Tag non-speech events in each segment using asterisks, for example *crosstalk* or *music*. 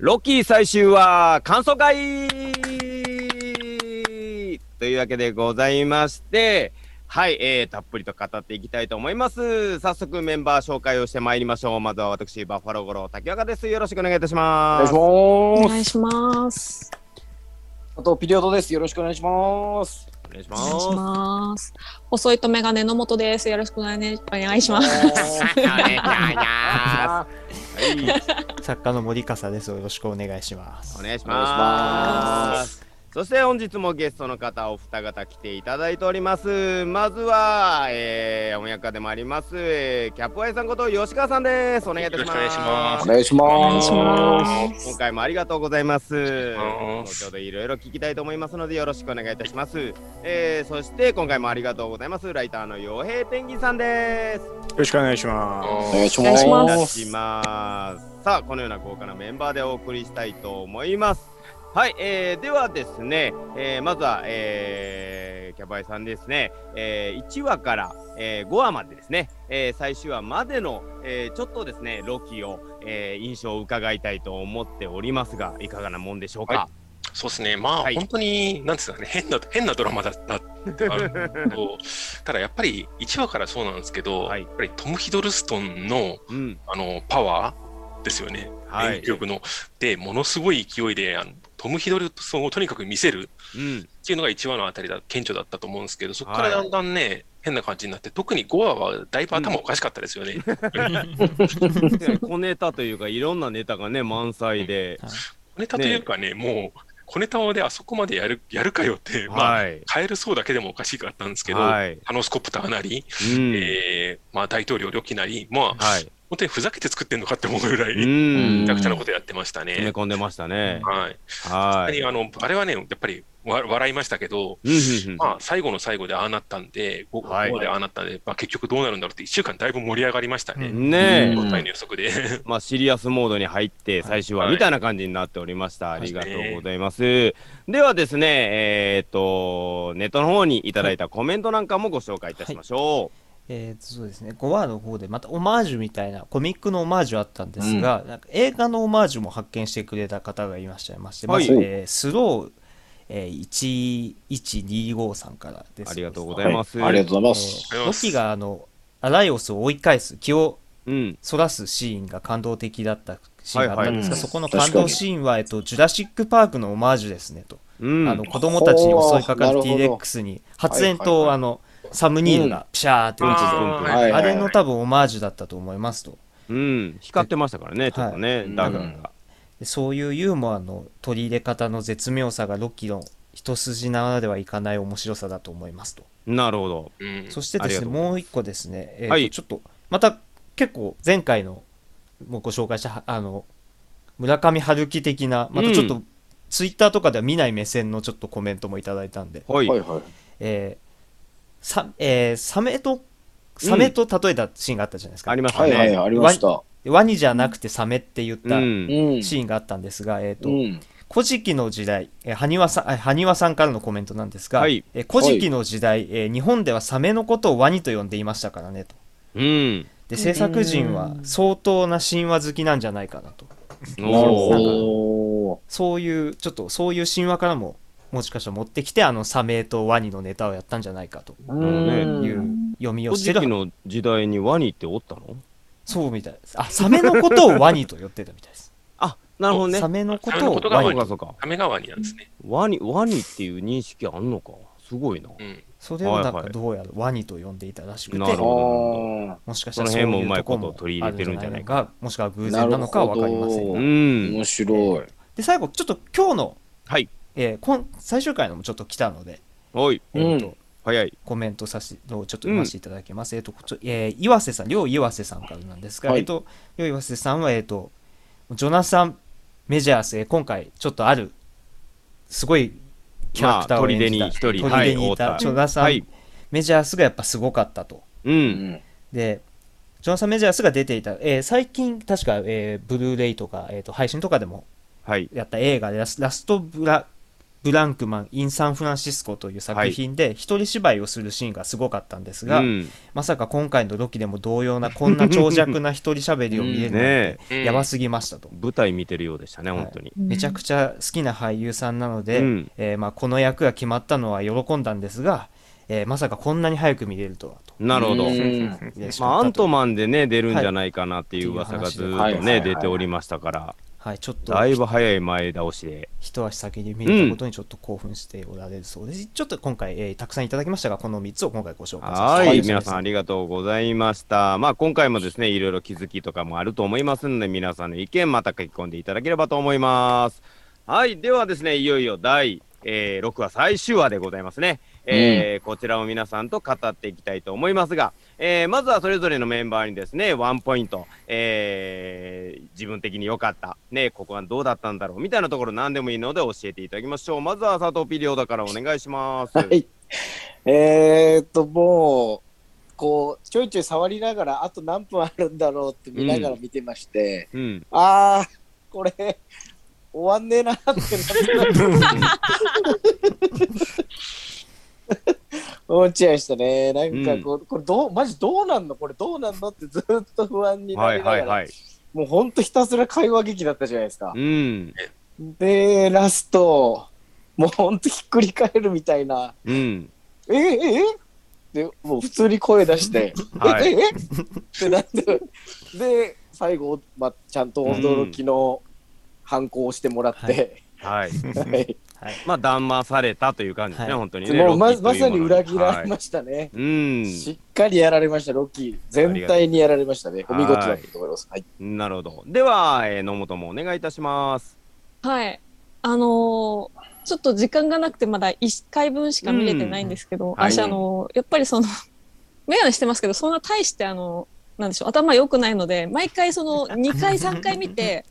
ロッキー最終話感想会というわけでございまして、はい、えー、たっぷりと語っていきたいと思います。早速メンバー紹介をしてまいりましょう。まずは私、バッファローゴロ竹岡です。よろしくお願いいたしおます。お願いします。あと、ピリオドです。よろしくお願いします。お願いしお願いします。ます。細いとメガネの元です。よろしくお願いお願いします。作家の森笠です。よろしくお願いします。お願いし。ますそして本日もゲストの方お二方来ていただいております。まずは、えー、翻訳家でもあります、えー、キャップアイさんこと吉川さんです。お願いいたします。よろしくお願いします願いします。お願いします今回もありがとうございます。後ほどいろいろ聞きたいと思いますのでよろしくお願いいたします。えー、そして今回もありがとうございます。ライターの洋平ペンギンさんです。よろしくお願いしまお願いしお願いしまお願いす。します。さあ、このような豪華なメンバーでお送りしたいと思います。はい、えー、ではですね、えー、まずは、えー、キャバイさんですね、えー、1話から、えー、5話までですね、えー、最終話までの、えー、ちょっとですね、ロキを、えー、印象を伺いたいと思っておりますが、いかがなもんでしょうか？そうですね、まあ、はい。本当に、なんですかね、変な、変なドラマだったってあると *laughs* ただやっぱり1話からそうなんですけど、はい。やっぱりトム・ヒドルストンのうん、あのパワーですよね、はい。演技力の。で、ものすごい勢いであの、トム・ヒドルストンをとにかく見せるうん、っていうのが1話のあたりだ、顕著だったと思うんですけど、そこかはいらだんだんね、変な感じになって、特に5話はだいぶ頭おかしかったですよね。*laughs* *laughs* 小ネタというか、いろんなネタがね、満載で、小ネタというかね、もう、小ネタをであそこまでやるやるかよって、まあ、はい、変えるそうだけでもおかしかったんですけど、はい、ハノスコプターなり、うん、えーまあ、大統領旅記なり、まあ、はい、本当にふざけて作ってんのかって思うぐらい、うめんちゃくちゃなことやってました詰めね。込んでましたね。はい。はい。にあのあれはね、やっぱりわ笑いましたけど、まあ、最後の最後でああなったんで、5はい話でああなったんで、まあ、結局どうなるんだろうって、1週間だいぶ盛り上がりましたね。うんねえ、の予測で。*laughs* まあシリアスモードに入って最終話はいみたいな感じになっておりました。あはいりがとうございます。ではですね、えっ、と、ネットの方にいただいたコメントなんかもご紹介いたしましょえーとそうですね、5話の方でまたオマージュみたいなコミックのオマージュあったんですが、なんか映画のオマージュも発見してくれた方がいらっしゃいまして、はいまず、えースロー、えー、1125さんからでう。す。ありがとうございます。ありがとうございまえす。ーロキがあのアライオスを追い返す気をうん。そらすシーンが感動的だったシーンがあったんですが、はいはいそこの感動シーンは、えっと、ジュラシック・パークのオマージュですねと、うん。あの子供たちに襲いかかるほうなるほど T-Rex に発煙筒を、はいはいはいあのサムニールがピシャーって打つあと、ーはいはいあれの多分オマージュだったと思いますと。うん。光ってましたからね、ちょっとね。はい。だからうん。でそういうユーモアの取り入れ方の絶妙さがロッキーの一筋縄ではいかない面白さだと思いますと、なるほど。うん。そしてですねもう一個ですね、えーとはい。ちょっとまた結構前回のもうご紹介したあの村上春樹的なまたちょっと、うツイッターとかでは見ない目線のちょっとコメントもいただいたんで、はい。はいはい。えーさえーサメとサメと例えたシーンがあったじゃないですか、ありましたはいはい、ね。ありました。ワニじゃなくてサメって言ったうん。うん。シーンがあったんですが、えーとうん。古事記の時代、えー、埴輪さんあ埴輪さんからのコメントなんですが、はいえー古事記の時代、えー日本ではサメのことをワニと呼んでいましたからねと。うん。で制作陣は相当な神話好きなんじゃないかなと。なるほおーど。そういう、ちょっとそういう神話からも、もしかしたら持ってきて、あのサメとワニのネタをやったんじゃないかという読みをしてる。の時代にワニっておったの？そうみたいです。あ、サメのことをワニと呼ってたみたいです。*laughs* あ、なるほどねサ。メのこサメとをのことがワニワニ。そうかそうか。亀川になんですね。ワニ、ワニっていう認識あんのか？すごいな。うん。それをなんはいはいかどうやらワニと呼んでいたらしくて、なるほどあもしかしたらそそういうの辺もうまいこととこも取り入れてるんじゃないかあるんじゃないか、もしくは偶然なのかは分かりませんなるほどがう。ーん。面白い。で、最後、ちょっと今日の、はい。えー今最終回のもちょっと来たので、おい、えーとうん早い。コメントさせて、をちょっと読ませていただきます。えっ、と、こちょえー岩瀬さん、両岩瀬さんからなんですが、はいえっ、と、両岩瀬さんは、えっ、と、ジョナサン・メジャース、えー今回、ちょっとある、すごいキャラクターを演じた、まあ砦に一人砦にいた、はいジョナサン・はいメジャースがやっぱすごかったと。う。うんん。で、ジョナサン・メジャースが出ていた、えー最近、確か、えーブルーレイとか、えーと、配信とかでもはい。やった映画でラス、ラストブラ、ブランクマン・イン・サンフランシスコという作品で一人芝居をするシーンがすごかったんですが、うん。まさか今回のロキでも同様なこんな長尺な一人喋りを見れるなんて *laughs* うんやばすぎましたと。舞台見てるようでしたね、本当に。めちゃくちゃ好きな俳優さんなので、うん。えーまあ、この役が決まったのは喜んだんですが、えーまさかこんなに早く見れるとはと。なるほど。まあ、アントマンでね、出るんじゃないかなっていう噂がずっとはいはいね、出ておりましたから、はい、ちょっとだいぶ早い前倒しで。一足先に見れたことにちょっと興奮しておられるそうです。ちょっと今回、えーたくさんいただきましたが、この3つを今回ご紹介させていただはい、きます。皆さんありがとうございました。まあ、今回もですね、いろいろ気づきとかもあると思いますので、皆さんの意見また書き込んでいただければと思います。はい、ではですね、いよいよ第、えー6話最終話でございますね。えーこちらを皆さんと語っていきたいと思いますが、えーまずはそれぞれのメンバーにですね、ワンポイント、えー自分的に良かった、ね、ここはどうだったんだろうみたいなところ何でもいいので教えていただきましょう。まずは佐藤ピリオドからお願いします。はい。えー、っと、もう、こう、ちょいちょい触りながら、あと何分あるんだろうって見ながら見てまして、うん。あー、これ、終わんねえなってなって *laughs* 思っちゃいましたね。なんかこう、これどう、マジどうなんの？これどうなんの？ってずっと不安になはいりながら、はいはい。もうほんとひたすら会話劇だったじゃないですかう。ん。で、ラスト、もうほんとひっくり返るみたいな、うん。えええ？で、もう普通に声出して、はいええ？えってなって、で、最後、まあ、ちゃんと驚きの反抗をしてもらって、はい。はい *laughs* はい。まあ、談話されたという感じですね、はい本当にね。もうままさに裏切られはいましたね。うん。しっかりやられました、ロッキー。全体にやられましたね。お見事だったと思います。はい。なるほど。では、えー野本もお願いいたします。はい。あのーちょっと時間がなくてまだ1回分しか見れてないんですけど、はい私あのーやっぱりその、メガネしてますけど、そんな大してあの、なんでしょう、頭良くないので、毎回その2回3回見て、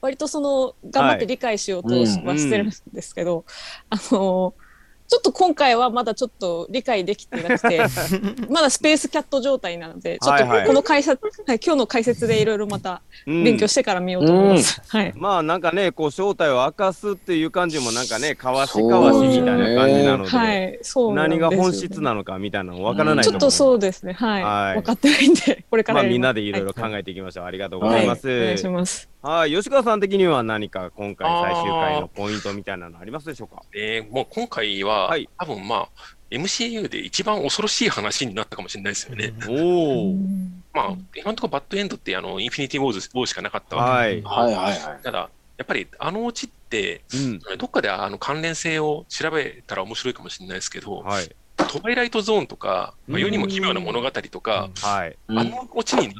割とその、頑張って理解しようとしはしてるんですけど、あのーちょっと今回はまだちょっと理解できてなくて、*laughs* まだスペースキャット状態なので、ちょっとはいはいこの解説、はい、今日の解説でいろいろまたうん勉強してから見ようと思います。はい。*laughs* まあなんかね、こう正体を明かすっていう感じもなんかね、かわしかわしみたいな感じなので、はい、そうなんですよ何が本質なのかみたいなのわからないと思う。ちょっとそうですね。はい。はい分かってないんで、これからまあみんなでいろいろ考えていきましょう。ありがとうごはいざいます。お願いします。はい、吉川さん的には何か今回最終回のポイントみたいなのありますでしょうか？えーもう今回は、はい多分まあ、MCU で一番恐ろしい話になったかもしれないですよね。おお。まあ、今のところバッドエンドってあの、インフィニティウォーズウォーしかなかったわけはい。はいはいはい。ただ、やっぱりあのオチって、うん。どっかであの関連性を調べたら面白いかもしれないですけど、はい。トワイライトゾーンとか、まあ、うん世にも奇妙な物語とか、はい。あのオチに、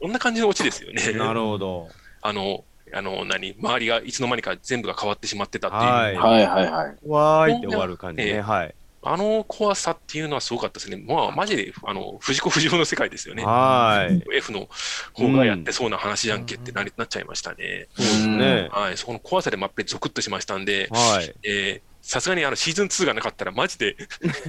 こんな感じのオチですよね。なるほど。あの、あの、何、周りがいつの間にか全部が変わってしまってたっていう。はいはいはいはい。わーいって終わる感じね。ええはい。あの怖さっていうのはすごかったですね。まあ、マジで、あの、藤子不二雄の世界ですよね。はい。F の方がやってそうな話じゃんけってなりなっちゃいましたね。そうですね。はい、その怖さでまっぺりゾクッとしましたんで、はい。えーさすがにあのシーズン2がなかったらマジで、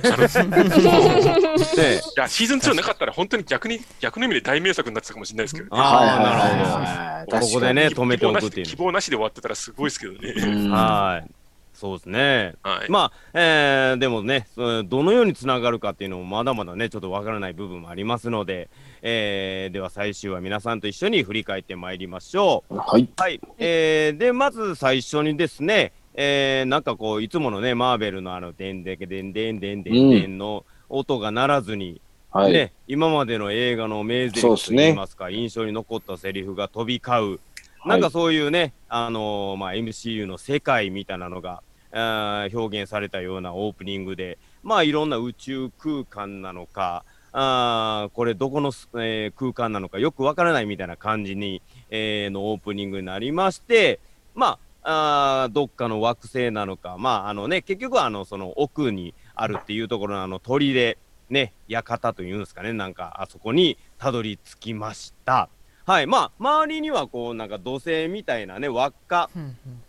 あの *laughs* いで、や、シーズン2なかったら本当に逆に、逆の意味で大名作になってたかもしれないですけど、ああ、なるほど。ここでね、希止めておくっていう希望なしで終わってたらすごいですけどね。うんはい。そうですね。はい。まあ、えーでもね、そどのようにつながるかっていうのもまだまだね、ちょっとわからない部分もありますので、えーでは最終は皆さんと一緒に振り返ってまいりましょう。はい。はい。えーで、まず最初にですね、えーなんかこう、いつものね、マーベルのあの、でんでけでんでんでんでんでんの音が鳴らずに、はい。ね、今までの映画の名台詞とそうっすねいいますか、印象に残ったセリフが飛び交う、なんかそういうね、あのーまあ、MCU の世界みたいなのが、あー表現されたようなオープニングで、まあいろんな宇宙空間なのか、あーこれどこのす、えー空間なのかよくわからないみたいな感じに、えーのオープニングになりまして、まあ、あーどっかの惑星なのか、まああのね、結局はあのその奥にあるっていうところのあの鳥で、ね、館というんですかね、なんかあそこにたどり着きました。はい、まあ、周りにはこう、なんか土星みたいなね、輪っか、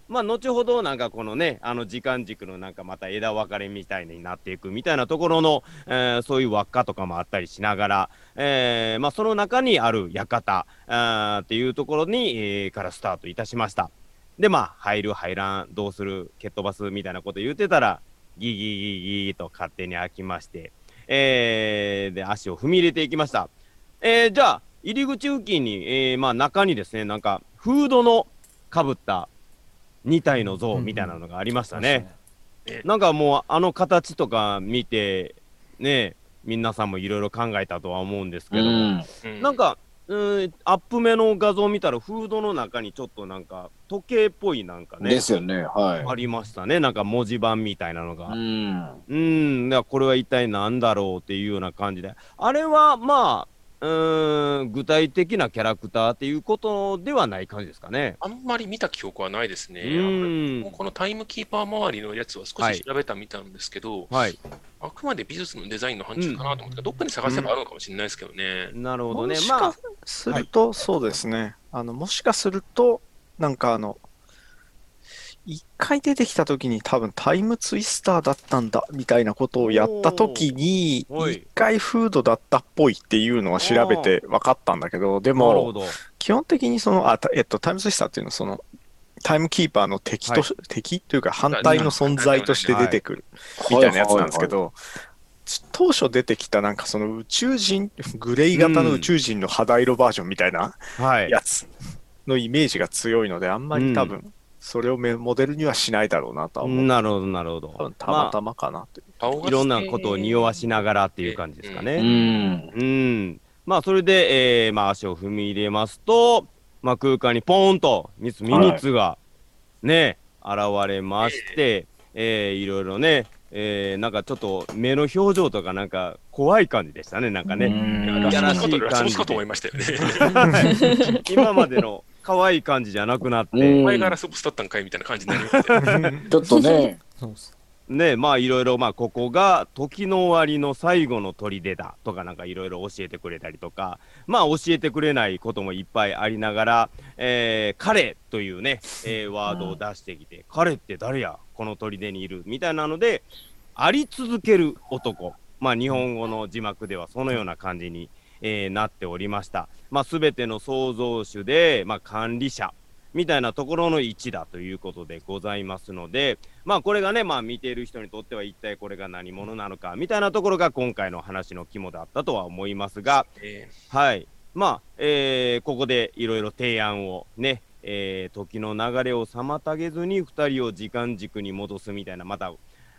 まあ、後ほどなんかこのね、あの時間軸のなんかまた枝分かれみたいになっていくみたいなところの、えーそういう輪っかとかもあったりしながら、えーまあ、その中にある館あーっていうところに、えーからスタートいたしました。で、まあ、入る、入らん、どうする、蹴っ飛ばすみたいなこと言ってたら、ギギギギギと勝手に開きまして、えー、で、足を踏み入れていきました。えー、じゃあ、入り口付近に、えー、まあ、中にですね、なんか、フードのかぶった2体の像みたいなのがありましたね。なんかもう、あの形とか見て、ね、皆さんもいろいろ考えたとは思うんですけども、うん。うん。なんか、うーん、アップ目の画像を見たら、フードの中にちょっとなんか、時計っぽいなんかね、ですよね。はありましたね、なんか文字盤みたいなのい。が。う。うんん、だからこれは一体何だろうっていうような感じで、あれはまあ、うーん、具体的なキャラクターっていうことではない感じですかね。あんまり見た記憶はないですうね。このタイムキーパー周りのやつは少はいし調べたみたんですけど、はい、あくまで美術のデザインの範疇かなと思って、どっかに探せばあるのかもしれないですけどね。なるほどねも。しまあか、すると、そうですね。あの、もしかすると、なんかあの、一回出てきた時に多分タイムツイスターだったんだみたいなことをやった時に一回フードだったっぽいっていうのは調べて分かったんだけどでも。基本的にそのあたえっとタイムツイスターっていうのはそのタイムキーパーの敵と、は敵というか反対の存在として出てくるみたいなやつなんですけど、当初出てきたなんかその宇宙人、グレイ型の宇宙人の肌色バージョンみたいなはい。やつのイメージが強いので、あんまり多分それをめモデルにはしないだろうなとは思う。なるほど、なるほど。たまたまかなという。いろんなことを匂わしながらっていう感じですかうね。ん。うん。まあ、それで、えーまあ、足を踏み入れますと、まあ、空間にポーンとミス・ミニッツがね、現れまして、えーいろいろね、えーなんかちょっと目の表情とかなんか怖い感じでしたね、なんかね。いやらしい感じでラスボスかと思いましたよね。*laughs* *laughs* 今までの可愛い感じじゃなくなって、うんお前がラスボスだったんかいみたいな感じにな。*laughs* ちょっとね、そうっすね、まあいろいろ、まあここが時の終わりの最後の砦だとかなんかいろいろ教えてくれたりとか、まあ教えてくれないこともいっぱいありながら、えー彼というね、えーワードを出してきて、彼って誰や？この砦にいるみたいなので、あり続ける男。まあ日本語の字幕ではそのような感じに、えーなっておりました。まあ全ての創造主で、まあ管理者みたいなところの位置だということでございますので、まあこれがね、まあ見ている人にとっては一体これが何者なのかみたいなところが今回の話の肝だったとは思いますが、えはい。まあ、えーここでいろいろ提案をね、えー時の流れを妨げずに2人を時間軸に戻すみたいな、また、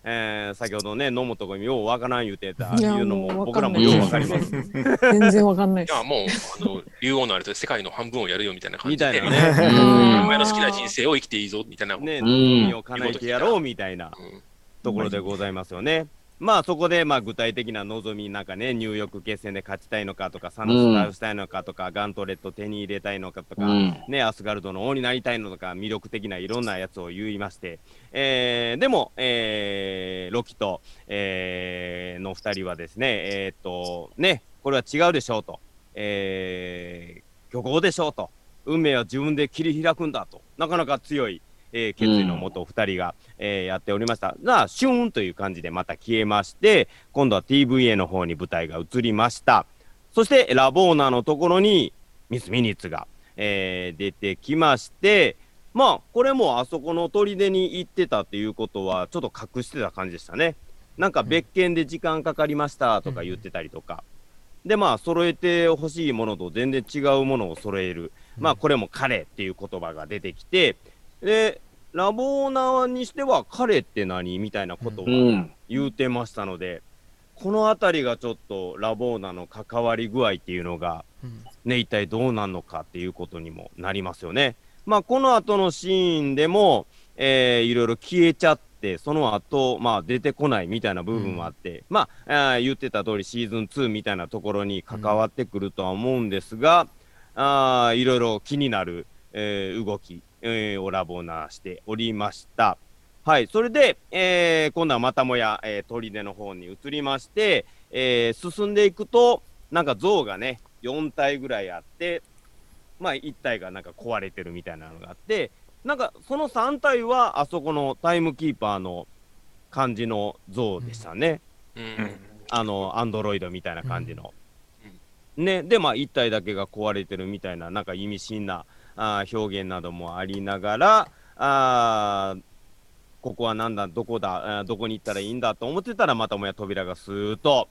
えー先ほどね、飲むとこにようわからん言うてたいやいうのも僕らもようわかります。全然わかんないですいや、。もう、あの、竜王のあれと世界の半分をやるよみたいな感じで、みたいなうね。んお前の好きな人生を生きていいぞみたいな。ね、うん望みを叶えてやろうみたいな。うんところでございますよね。まあそこでまあ具体的な望みなんかね入浴決戦で勝ちたいのかとかサノス倒したいのかとか、ガントレット手に入れたいのかとか、うん。ねアスガルドの王になりたいのとか魅力的ないろんなやつを言いまして、えーでも、えーロキと、えーの2人はですねえーっとねこれは違うでしょうと、えー虚構でしょうと。運命は自分で切り開くんだと。なかなか強い、えー決意のもと2人が、えーやっておりました。がシューンという感じでまた消えまして今度は TVA の方に舞台が移りました。そしてラボーナのところにミス・ミニッツが、えー出てきましてまあこれもあそこの砦に行ってたっていうことはちょっと隠してた感じでしたね。なんか別件で時間かかりましたとか言ってたりとか、でまあ揃えてほしいものと全然違うものを揃える、まあこれも彼っていう言葉が出てきてでラボーナにしては彼って何みたいなことをうん。言うてましたので、この辺りがちょっとラボーナの関わり具合っていうのが、うんね、一体どうなんのかっていうことにもなりますよね。まあ、この後のシーンでも、えーいろいろ消えちゃって、その後、まあ、出てこないみたいな部分もあって、まあ、あー言ってた通りシーズン2みたいなところに関わってくるとは思うんですが、あーいろいろ気になる、えー動き、えーをラボーナしておりました。はい、それで、えー今度はまたもや、えー砦の方に移りまして、えー進んでいくと、なんか像がね、4体ぐらいあって、まあ1体がなんか壊れてるみたいなのがあって、なんかその3体はあそこのタイムキーパーの感じの像でしたね。うんあの、アンドロイドみたいな感じの。ね、で、まあ、1体だけが壊れてるみたいな、なんか意味深なあー表現などもありながら、あーここはなんだ、どこだ、あーどこに行ったらいいんだと思ってたら、またもや扉がスーッと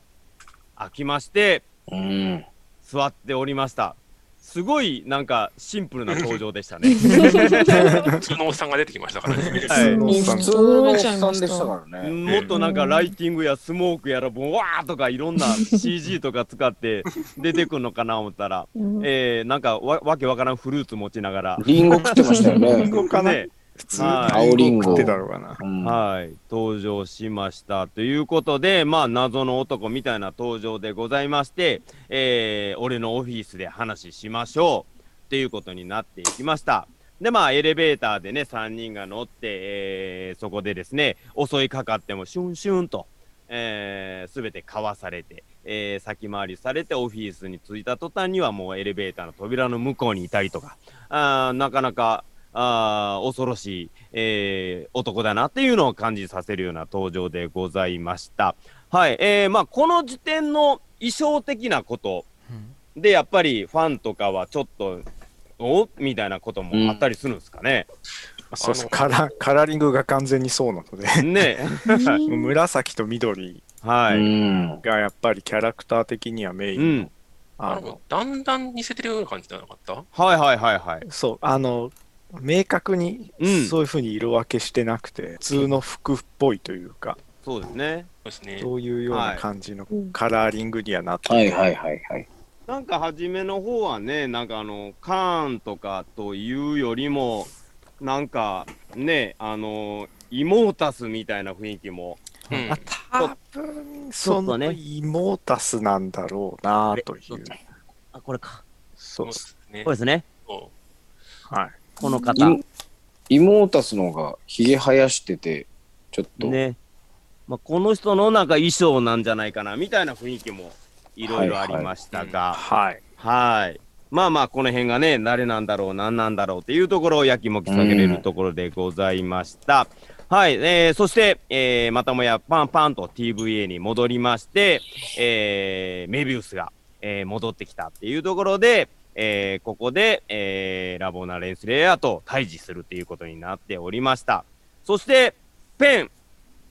開きまして、うん。座っておりました。すごいなんかシンプルな登場でしたね。普通のおっさんが出てきましたからね。はい普通のおっさんでしたからね。もっとなんかライティングやスモークやら、ボワーとかいろんな CG とか使って *laughs* 出てくるのかな思ったら、うんえー、なんかわわけわからんフルーツ持ちながら、リンゴ食ってましたよリンね。ゴかなね普通はい。のリンゴ。食ってたのかな。うん。はい、登場しました。ということで、まあ、謎の男みたいな登場でございまして、えー俺のオフィスで話しましょうっていうことになっていきました。で、まあ、エレベーターでね、3人が乗って、えーそこでですね、襲いかかっても、シュンシュンと、えー、全てかわされて、えー先回りされて、オフィスに着いた途端には、もうエレベーターの扉の向こうにいたりとか、あーなかなか、あー恐ろしい、えー男だなっていうのを感じさせるような登場でございました。はい、えーまあ、この時点の衣装的なことで、やっぱりファンとかはちょっと、お？みたいなこともあったりするんですかね。そうですカラカラーリングが完全にそうなので、ね、*laughs* 紫と緑はい。うん。がやっぱりキャラクター的にはメイン。うん。あの、だんだん似せてるような感じじゃなかった？はいはいはいはい。そう、あの、明確にうんそういうふうに色分けしてなくて、普通の服っぽいというか、そうですね。そうですね。そういうようはない感じのうんカラーリングにはなってるはいはいはいはい。なんか初めの方はね、なんかあの、カーンとかというよりも、なんかね、あの、イモータスみたいな雰囲気も、うんまあ、多分そのねイモータスなんだろうなというあこれか。そうで。すすねこれ。ですね。そはい。この方。イイモータスの方がひげ生やしてて、ちょっと、ね。まあ、この人のなんか衣装なんじゃないかな、みたいな雰囲気もいろいろありましたが、はい。はい。まあまあ、この辺がね、誰なんだろう、何なんだろうっていうところをやきもき下げれるところでございました。はい。えーそして、えーまたもやパンパンと TVA に戻りまして、えーメビウスが、えー戻ってきたっていうところで、えーここで、えーラボナ・レンスレイヤーと対峙するっていうことになっておりました。そして、ペン、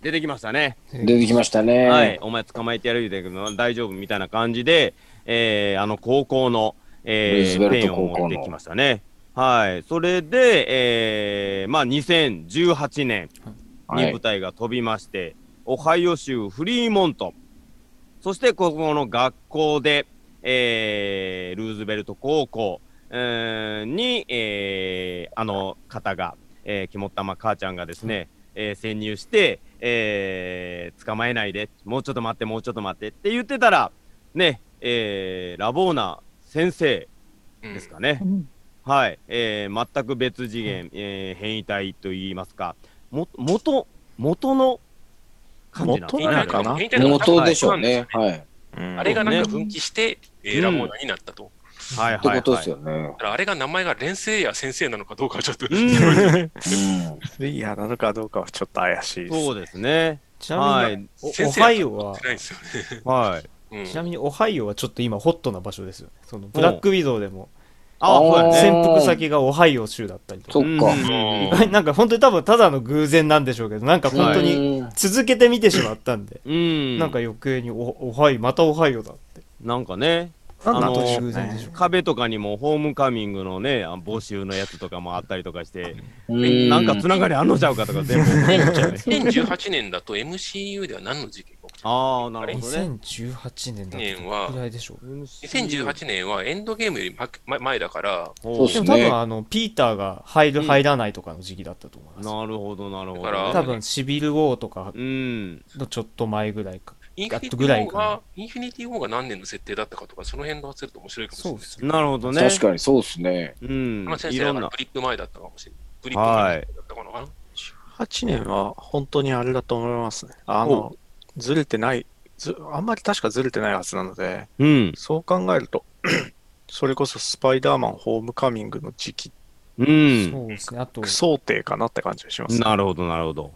出てきましたね。出てきましたね。はい、お前捕まえてやる言うてんけど大丈夫みたいな感じで、えーあの高校の、えーペンを持ってきましたね。はい、それで、えーまあ、2018年にはい舞台が飛びまして、オハイオ州フリーモント、そしてここの学校で、えールーズベルト高校、えーに、えーあの方が、えー、肝っ玉母ちゃんがですね、えー潜入して、えー捕まえないで、もうちょっと待って、もうちょっと待ってって言ってたら、ね、えーラボーナ先生うんですかね。うん。はい、えー全く別次元、えー変異体といいますか、も元、元の感じなんですね。元なのかな？変異体の元でしょうね。はいあれがなんか分岐して、えーラボーナになったと。はいはい、はい。ってことですよね。あれが名前が連生や先生なのかどうかはちょっと。*laughs* いやなのかどうかはちょっと怪しいです。そうですね。ちなみに、はオハイオはないですよね。はい。うんちなみにオハイオはちょっと今ホットな場所ですよねそのブラックウィドウでもうやね。潜伏先がオハイオ州だったりとかそっか。うん *laughs* なんか本当に多分ただの偶然なんでしょうけどなんか本当にうん続けて見てしまったんで、うん。なんか余計におオハイオまたオハイオだってなんかね、あの。壁とかにもホームカミングのね、あ募集のやつとかもあったりとかして、うんなんかつながりあんのちゃうかとか全部思っちゃうね。*laughs* 2018年だと MCU では何の事件ああ、なるほどね。2018年だって年はどれくらいでしょう2018年はエンドゲームよりま前だから、ほでもそうっすね多分あのピーターが入る、うん入らないとかの時期だったと思いますなるほど、なるほど。だから多分シビル・ウォーとかうん。のちょっと前ぐらいかインフィニティ・ぐらいかなウォーが、インフィニティ・ウォーが何年の設定だったかとか、その辺が忘れると面白いかもしれない。そうですなるほどね。確かにそうですね。うんまあ、。先いろんな。生ブリップ前だったかもしれない。ブリップ前だったかな、かな8年は本当にあれだと思いますね。あの、ずれてない、ずあんまり確かずれてないはずなので、うん。そう考えると、*clears throat* それこそスパイダーマンホームカミングの時期、うん。そうですねあと想定かなって感じがします、なるほど、なるほど。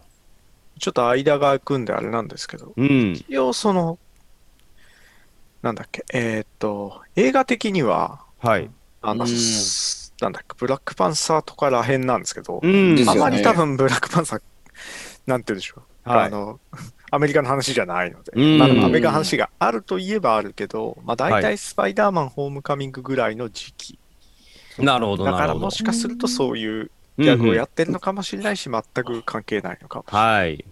ちょっと間が空くんであれなんですけど、うん。一応その、なんだっけ、えーっと、映画的には、はい。あの、うんすなんだっけ、ブラックパンサーとからへんなんですけど、うんあまり多分ブラックパンサー、なんて言うんでしょう、はいあの、アメリカの話じゃないので、うんまあアメリカの話があるといえばあるけど、まあ大体スパイダーマンホームカミングぐらいの時期。なるほど、なるほどだからも。しかするとそういうギャグをやってるのかもしれないし、全く関係ないのかも。はい。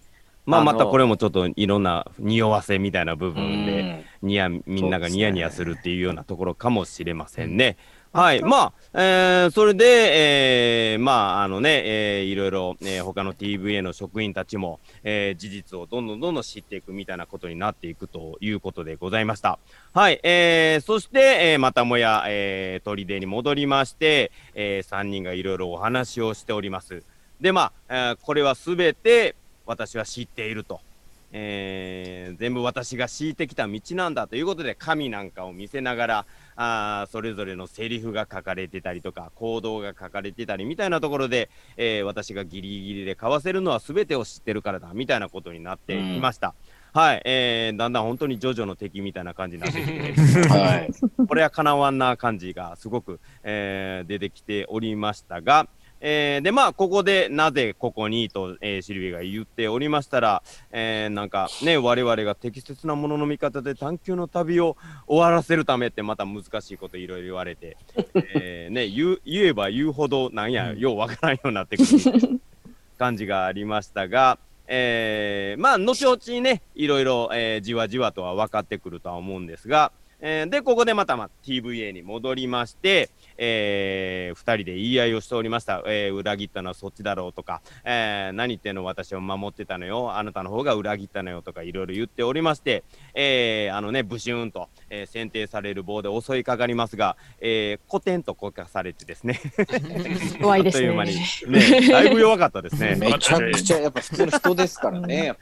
まあ、またこれもちょっといろんな匂わせみたいな部分で、うんニヤみんながニヤニヤするっていうようなところかもしれませんね。はい。まあ、えーそれで、えーまあ、あのね、えーいろいろ、えー他の TVA の職員たちも、えー事実をどんどんどんどん知っていくみたいなことになっていくということでございました。はい。えーそして、えーまたもや、えー、砦に戻りまして、え3人がいろいろお話をしております。で、まあ、えーこれはすべて私は知っていると。えー全部私が敷いてきた道なんだということで紙なんかを見せながらあーそれぞれのセリフが書かれてたりとか行動が書かれてたりみたいなところで、えー私がギリギリで交わせるのは全てを知ってるからだみたいなことになっていました。はい、えーだんだん本当にジョジョの敵みたいな感じになってきてはい。*laughs* これはかなわんな感じがすごく、えー出てきておりましたが、えーで、まあ、ここでなぜここにと、えーシルビーが言っておりましたら、えーなんかね、我々が適切なものの見方で探求の旅を終わらせるためってまた難しいこといろいろ言われて、えーね、言う言えば言うほどなんや、うん。ようわからんようになってくる感じがありましたが、えーまあ、後々にね、いろいろ、えーじわじわとは分かってくるとは思うんですが、えーで、ここでまた、まあ、TVA に戻りまして、えー、2人で言い合いをしておりました、えー裏切ったのはそっちだろうとか、えー何言ってんの私を守ってたのよ、あなたの方が裏切ったのよとかいろいろ言っておりまして、えーあのね、ブシューンと、えー選定される棒で襲いかかりますが、えー、コテンとこかされてですね、怖いですあっという間にね。、ね、だいぶ弱かったですね。*laughs* めちゃくちゃやっぱ普通の人ですからね。やっ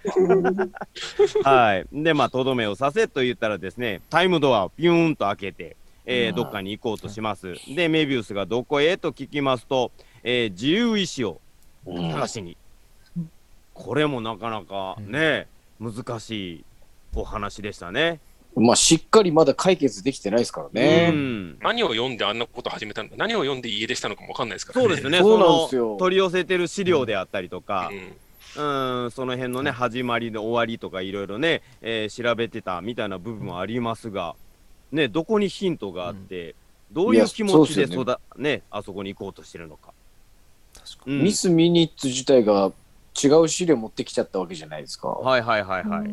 ぱはい。で、まあ、とどめをさせと言ったらですね、タイムドアをピューンと開けて、えーうんどっかに行こうとします。で、メビウスがどこへと聞きますと、えー自由意志を探しに。これもなかなかね、難しいお話でしたね。まあしっかりまだ解決できてないですからうね。ん。何を読んであんなこと始めたのか、何を読んで家出したのかもわかんないですからね。そうですね、そうそなんですよの取り寄せてる資料であったりとか、うんうん、その辺のね、始まりの終わりとかいろいろね、えー調べてたみたいな部分もありますが、ね、どこにヒントがあって、どういう気持ちでいやそう育ねあそこに行こうとしてるのか。確かうんミス・ミニッツ自体が違う資料持ってきちゃったわけじゃないですか。はいはいはいはい。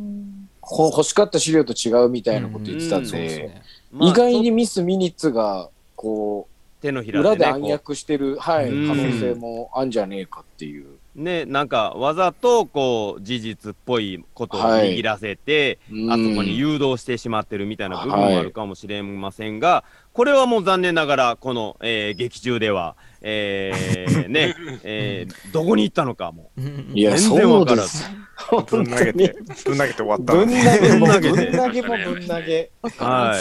こ欲しかった資料と違うみたいなこと言ってたんですで、ね。まあ意外にミス・ミニッツがこと手のうひらでね裏で暗躍してる、はい、うん可能性もあんじゃねえかっていう。ね、なんかわざとこう事実っぽいことを握らせて、うんあそこに誘導してしまってるみたいな部分もあるかもしれませんが、これはもう残念ながら、この、えー劇中では、えー *laughs* ね、えーどこに行ったのかも。いや、全然わからずぶん投げにて、ぶん投げて終わったぶん投げも、ぶん投げて投げもぶん投げ。は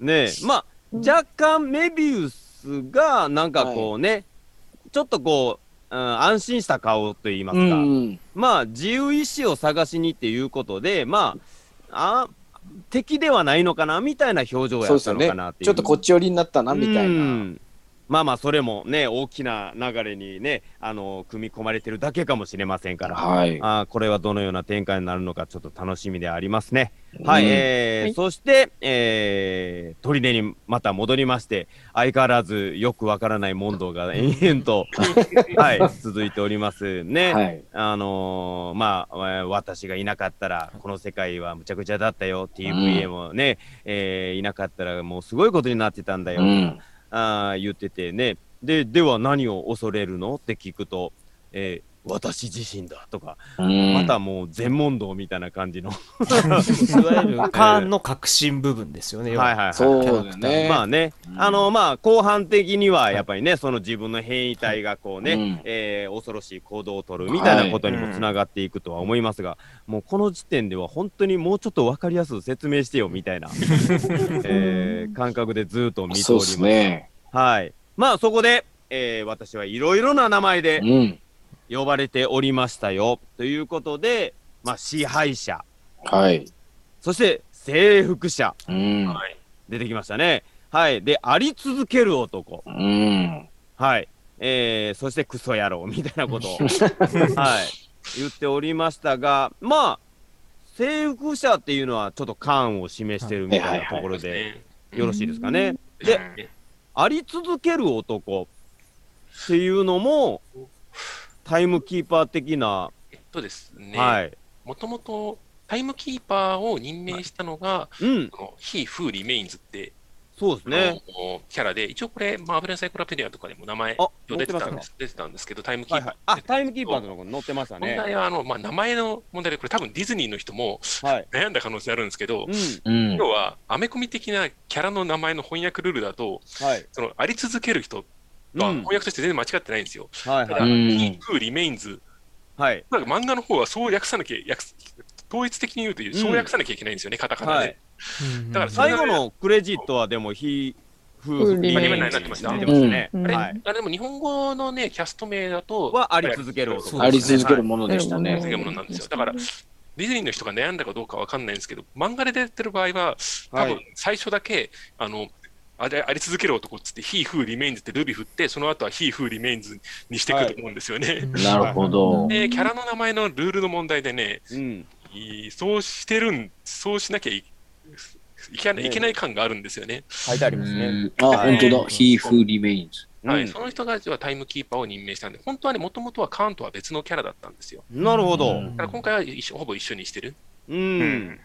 い。ねえ、まあ、若干メビウスが、なんかこうね、ちょっとこう、うん、安心した顔といいますか、うんまあ、自由意志を探しにっていうことで、まあ、あ敵ではないのかなみたいな表情やったのかなっていう。ちょっとこっち寄りになったなみたいうな。んまあまあ、それもね、大きな流れにね、あの、組み込まれてるだけかもしれませんから。はい。あーこれはどのような展開になるのかちょっと楽しみでありますね。はい、うんえーはいそして、えー、砦にまた戻りまして、相変わらずよくわからない問答が延々と、*laughs* はい、続いておりますね。はい。あのーまあ、えー私がいなかったら、この世界はむちゃくちゃだったよ、TVA もね、えーいなかったらもうすごいことになってたんだよ、うんあ言っててね、で、では何を恐れるの？って聞くと、えー私自身だとか、うんまたもう全問答みたいな感じの。いわゆるカーンの革新部分ですよね。要ははいはいはい。そうね。まあね、うんあのまあ後半的にはやっぱりね、その自分の変異体がこうね、うんえー恐ろしい行動を取るみたいなことにもつながっていくとは思いますが、もうこの時点では本当にもうちょっと分かりやすく説明してよみたいな、*laughs* えー感覚でずっと見ておりますす。ね。はい。まあそこで、えー私はいろいろな名前でうん。呼ばれておりましたよということで、まあ支配者、はい。そして征服者、うん。はい。出てきましたね。はい。で、あり続ける男。うん。はい。えー、そしてクソ野郎みたいなことを、*laughs* はい。言っておりましたが、まあ、征服者っていうのはちょっと感を示してるみたいなところで、よろしいですかね。でで、あり続ける男っていうのも、タイムキーパー的な、えっとですね、はい。もともとタイムキーパーを任命したのが、うん、この He Who Remains って、そうですね。あのキャラで、一応これ、マーベルサイクロペディアとかでも名前あ、出てたんです出てたんですけど、タイムキーパー。はいはい。あ、タイムキーパーのとこ載ってましたね。問題はあの、まあ、名前の問題で、これ多分ディズニーの人もはい。悩んだ可能性あるんですけど、うん。うん。要は、アメコミ的なキャラの名前の翻訳ルールだと、はい。そのあり続ける人はうん翻訳として全然間違ってないんですよ。はいはい。ただ、うん He Who Remains、はい。なんか漫画の方はそう訳さなきゃ、訳す統一的に言うと、そう訳さなきゃいけないんですよね、カタカナはいで。だから最後のクレジットはでも、ヒー、フー、フーリリメインメインになってましあれはい。あれでも日本語のね、キャスト名だと、はあり続ける。あり続けるものでした続ね。けるものなんですよ。だから、ディズニーの人が悩んだかどうかわかんないんですけど、漫画で出てる場合は、多分はい最初だけ、あの、あれあり続ける男っつって、He Who Remains ってルビ振って、その後は He Who Remains にしていくと思うんですよね。*laughs* なるほど。で、キャラの名前のルールの問題でね、うん。いそうしてるん、そうしなきゃいいけないいけない感があるんですよね。書いてありますね。うんあ、本当だ。He who remains. はい、うんその人が実はタイムキーパーを任命したんで、本当はね、もともとはカーンとは別のキャラだったんですよ。なるほど。うんだから今回は一緒ほぼ一緒にしてる。う。。うん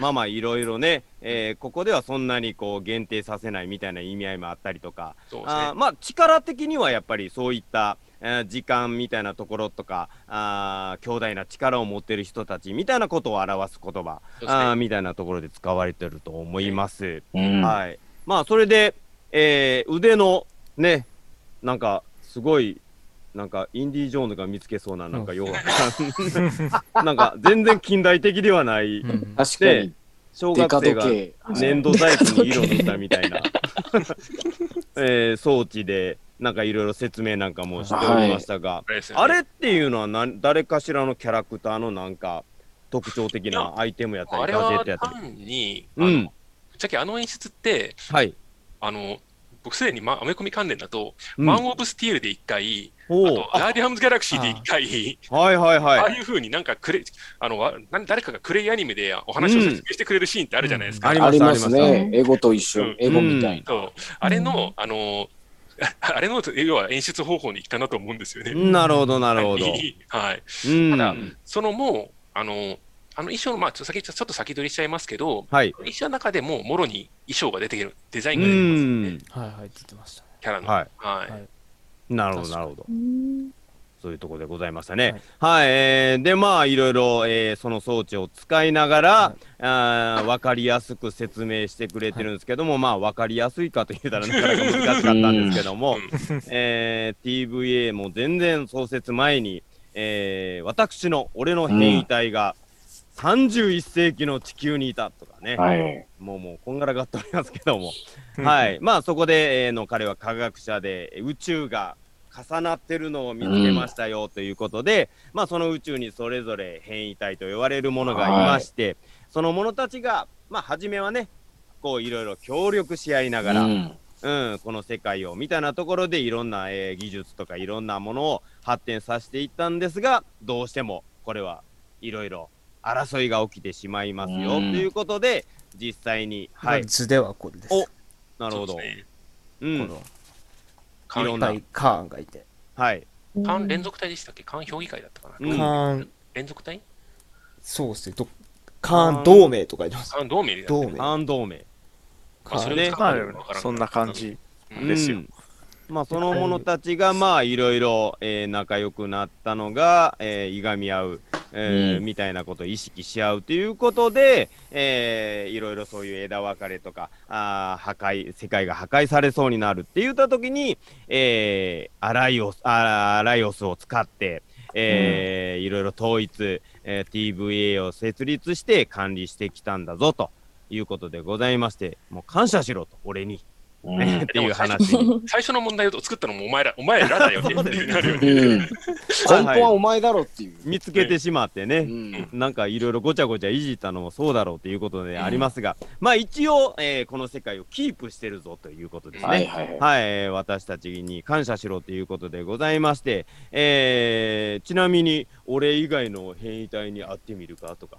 まあまあ、いろいろね、えーここではそんなにこう限定させないみたいな意味合いもあったりとか、そうですねあー。まあ、力的にはやっぱりそういった、えー時間みたいなところとか、あー強大な力を持ってる人たちみたいなことを表す言葉、ねあーみたいなところで使われてると思います。うん。はい。まあ、それで、えー腕のね、なんか、すごい、なんか、インディ・ジョーンズが見つけそうな、なんか、うんようわ *laughs* なんか、全然近代的ではない、うん確かに、小学生が。粘土細工に色塗ったみたいな、*laughs* えー装置で、なんかいろいろ説明なんかもしておりましたが、あれですよねあれっていうのはなん誰かしらのキャラクターのなんか特徴的なアイテムやったり、あれはガジェットやったり。単に、あのうん。ぶっちゃけあの演出って、はい。あの、僕すでに、ま、アメコミ関連だと、うんマン・オブ・スティールで1回、あおと、ガーディアンズ・ギャラクシーで1回、はいはいあはい。あいうふうになんかクレ、あの、誰かがクレイアニメでお話を説明してくれるシーンってあるじゃないですか。うんありますありますね。エゴと一緒うん。エゴみたいな。あれの、あの、*laughs* あれの、要は演出方法に来たなと思うんですよね。なるほどなるほど。*laughs* はい。うん。ただ、そのもう、あの、あの衣装の、まあ、ちょっと先ちょっと先取りしちゃいますけど、はい。衣装の中でももろに衣装が出てくる、デザイうンが出てきますよねん。はいはい出てましたねキャラの。はい。はい。はいなるほどなるほど。うんそういうところでございましたね。はい。えーで、まあ、いろいろ、えーその装置を使いながら、はいあーわかりやすく説明してくれてるんですけども、まあ、わかりやすいかと言ったらなかなか難しかったんですけども、えー TVA も全然創設前に、えー私の、俺の変異体が31世紀の地球にいたとかね、はい。もうもうこんがらがっておりますけども、*laughs* はい、まあそこで、えーの彼は科学者で宇宙が重なってるのを見つけましたよということで、まあその宇宙にそれぞれ変異体と言われるものがいまして、その者たちが、まあ初めはね、こういろいろ協力し合いながら、うん。うん、この世界をみたいなところでいろんな、えー技術とかいろんなものを発展させていったんですがどうしてもこれはいろいろ争いが起きてしまいますよ。とうん。いうことで実際にはい。図ではこれです。おなるほど。そうね。うん。このカンいろんなはいカーンがいて。はい。カン連続体でしたっけ？カン評議会だったかな、うん。カーン連続体？そうですね。どカーン同盟とか言ってます。カン同盟でやってる。同盟。反同盟。まあそれそんな感じ。うんですよ。うんまあその者たちがまあいろいろえー仲良くなったのが、えーいがみ合う、えーうん。みたいなことを意識し合うということで、えーいろいろそういう枝分かれとかあー破壊世界が破壊されそうになるって言った時に、えーアライオスアライオスを使って、えーいろいろ統一、えー TVA を設立して管理してきたんだぞということでございましてもう感謝しろと俺にうん。っていう話に。*laughs* 最初の問題を作ったのもお前ら、お前らだよね。*laughs* っなるよね。うん。根本はお前だろっていう。見つけてしまってうね、ん。なんかいろいろごちゃごちゃいじったのもそうだろうということでありますが、まあ一応、えーこの世界をキープしてるぞということですね。はいはいはい。はい、えー私たちに感謝しろということでございまして、えーちなみに俺以外の変異体に会ってみるかとか、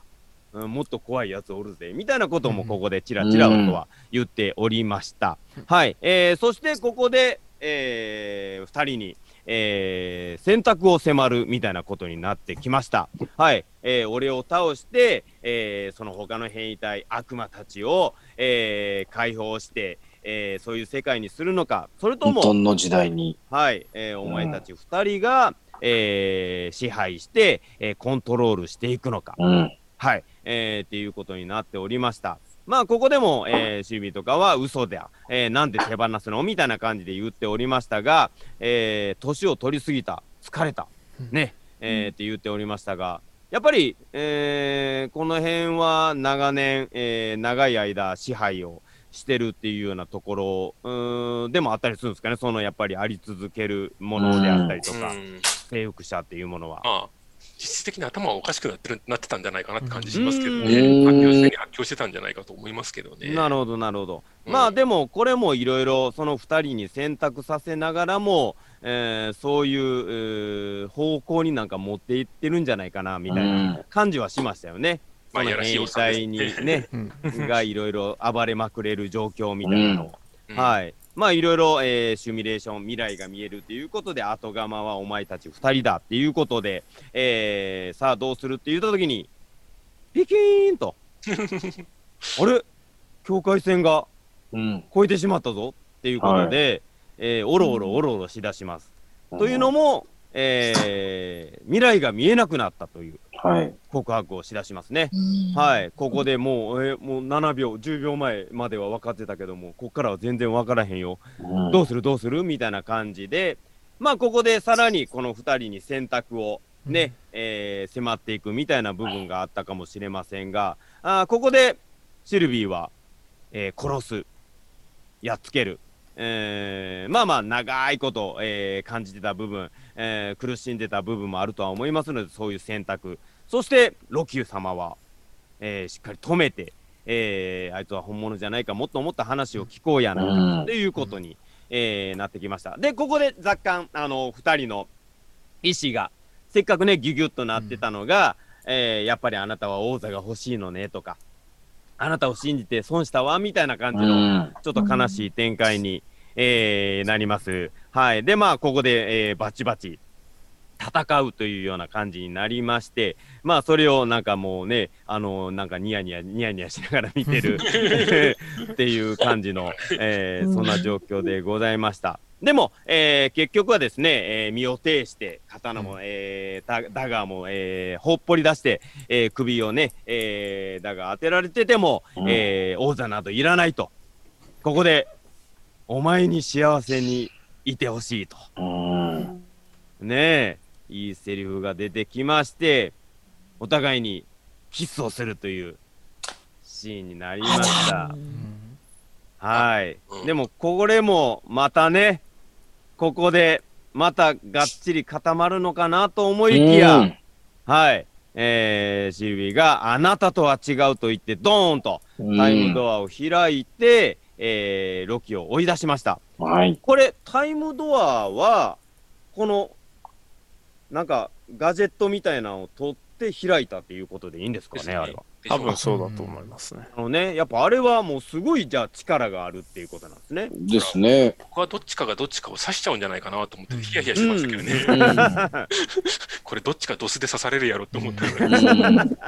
うんもっと怖いやつおるぜ。みたいなこともここでちらちらとは言っておりました。はい、えーそしてここで、え2人に、えー選択を迫るみたいなことになってきました。はい、えー俺を倒して、えーその他の変異体悪魔たちを、えー解放して、えーそういう世界にするのか、それとも、どんの時代に。はい、えーお前たち2人が、えー支配して、えーコントロールしていくのか、うん。はい、えーっていうことになっておりました。まあ、ここでも、えー、シルビーとかは嘘だ、えーなんで手放すのみたいな感じで言っておりましたが、えー年を取りすぎた、疲れた、ね、えーって言っておりましたが、やっぱり、えーこの辺は長年、えー長い間支配をしてるっていうようなところでもあったりするんですかね、そのやっぱりあり続けるものであったりとか、うん。征服者っていうものは。まあ、実質的に頭はおかしくなってるなってたんじゃないかなって感じしますけどうんね。発狂性に発狂してたんじゃないかと思いますけどね。なるほど、なるほど。うんまあでも、これもいろいろその2人に選択させながらも、えーそういう、えー方向になんか持っていってるんじゃないかなみたいな感じはしましたよね。まあその変異体にね、うんがいろいろ暴れまくれる状況みたいなのを。うんはい。まあいろいろ、えーシミュレーション、未来が見えるということで、後釜はお前たち2人だっていうことで、えーさあどうするって言ったときに、ピキーンと、*laughs* あれ？境界線がうん。超えてしまったぞっていうことで、えーおろおろおろおろしだします。というのも、えー未来が見えなくなったというはい。告白をしだしますね。うんはい、ここでもう、えーもう7秒、10秒前までは分かってたけども、ここからは全然分からへんよ。うんどうするどうする？みたいな感じで、まあ、ここでさらにこの2人に選択をね、えー迫っていくみたいな部分があったかもしれませんが、あーここでシルビーは、えー殺す、やっつける、えーまあまあ長いこと、えー感じてた部分、えー苦しんでた部分もあるとは思いますので、そういう選択。そして、ロキュー様は、えーしっかり止めて、えーあいつは本物じゃないか、もっともっと話を聞こうやな、うんということに、えーなってきました。で、ここで若干、あの、2人の意思が、せっかくね、ギュギュッとなってたのが、えーやっぱりあなたは王座が欲しいのね、とか、あなたを信じて損したわ、みたいな感じの、うんちょっと悲しい展開に、えーなります。はい。で、まあ、ここで、えーバチバチ戦うというような感じになりまして、まあ、それをなんかもうね、あのなんかニヤニヤ、ニヤニヤしながら見てる *laughs* っていう感じの、えーそんな状況でございました。でも、えー結局はですね、えー身を挺して、刀も、えーダダガーも、えーほっぽり出して、えー首をね、えーダガー当てられてても、うんえー王座などいらないと。ここで、お前に幸せにいてほしいと。うん。ねえ、いいセリフが出てきまして、お互いにキスをするというシーンになりました。はい。うんでも、これもまたね、ここでまたがっちり固まるのかなと思いきや、うんはい。えー、シルビーがあなたとは違うと言って、ドーンとタイムドアを開いて、えーロキを追い出しました。はい。これ、タイムドアは、この、なんか、ガジェットみたいなのを取って開いたっていうことでいいんですかね、ねあれは。多分そうだと思いますね。あのね、やっぱあれはもうすごい、じゃあ力があるっていうことなんですね。ですね。僕はどっちかがどっちかを刺しちゃうんじゃないかなと思って、ヒヤヒヤしましたけどね。うん *laughs* これどっちかドスで刺されるやろって思ったぐらい。うん *laughs*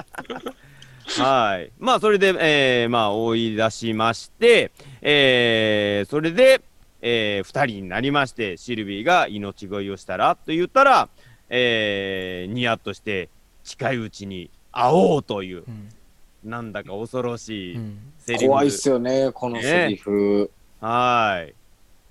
はい。まあ、それで、えーまあ、追い出しまして、えーそれで、えー二人になりまして、シルビーが命乞いをしたらと言ったら、えーニヤッとして、近いうちに会おうという、うんなんだか恐ろしいうんセリフ。怖いっすよね、このセリフ。はい。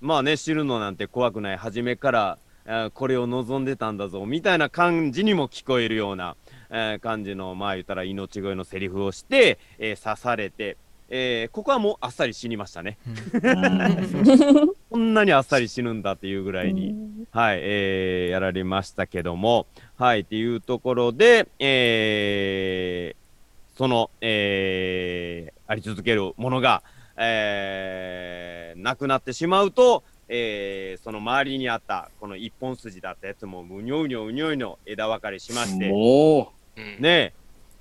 まあね、知るのなんて怖くない。初めから、これを望んでたんだぞ、みたいな感じにも聞こえるような、えー感じの、まあ言ったら命乞いのセリフをして、えー刺されて、えーここはもうあっさり死にましたね。うん。こんなにあっさり死ぬんだっていうぐらいに、はい、えーやられましたけども、はい、っていうところで、えーその、えーあり続けるものが、えーなくなってしまうと、えーその周りにあった、この一本筋だったやつも、うにょうにょうにょうにょ枝分かれしまして、もうんね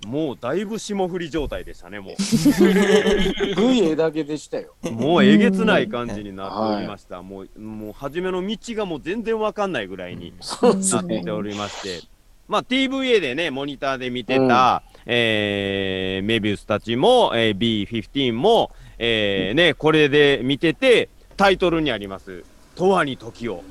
もうだいぶ霜降り状態でしたね、もう。う、ぐい枝毛でしたよ。もうえげつない感じになっておりました。もう、もう初めの道がもう全然わかんないぐらいになって。おりまして。まあ TVA でね、モニターで見てた、えーメビウスたちも、えー B15 も、えーね、これで見てて、タイトルにあります、とわに時を、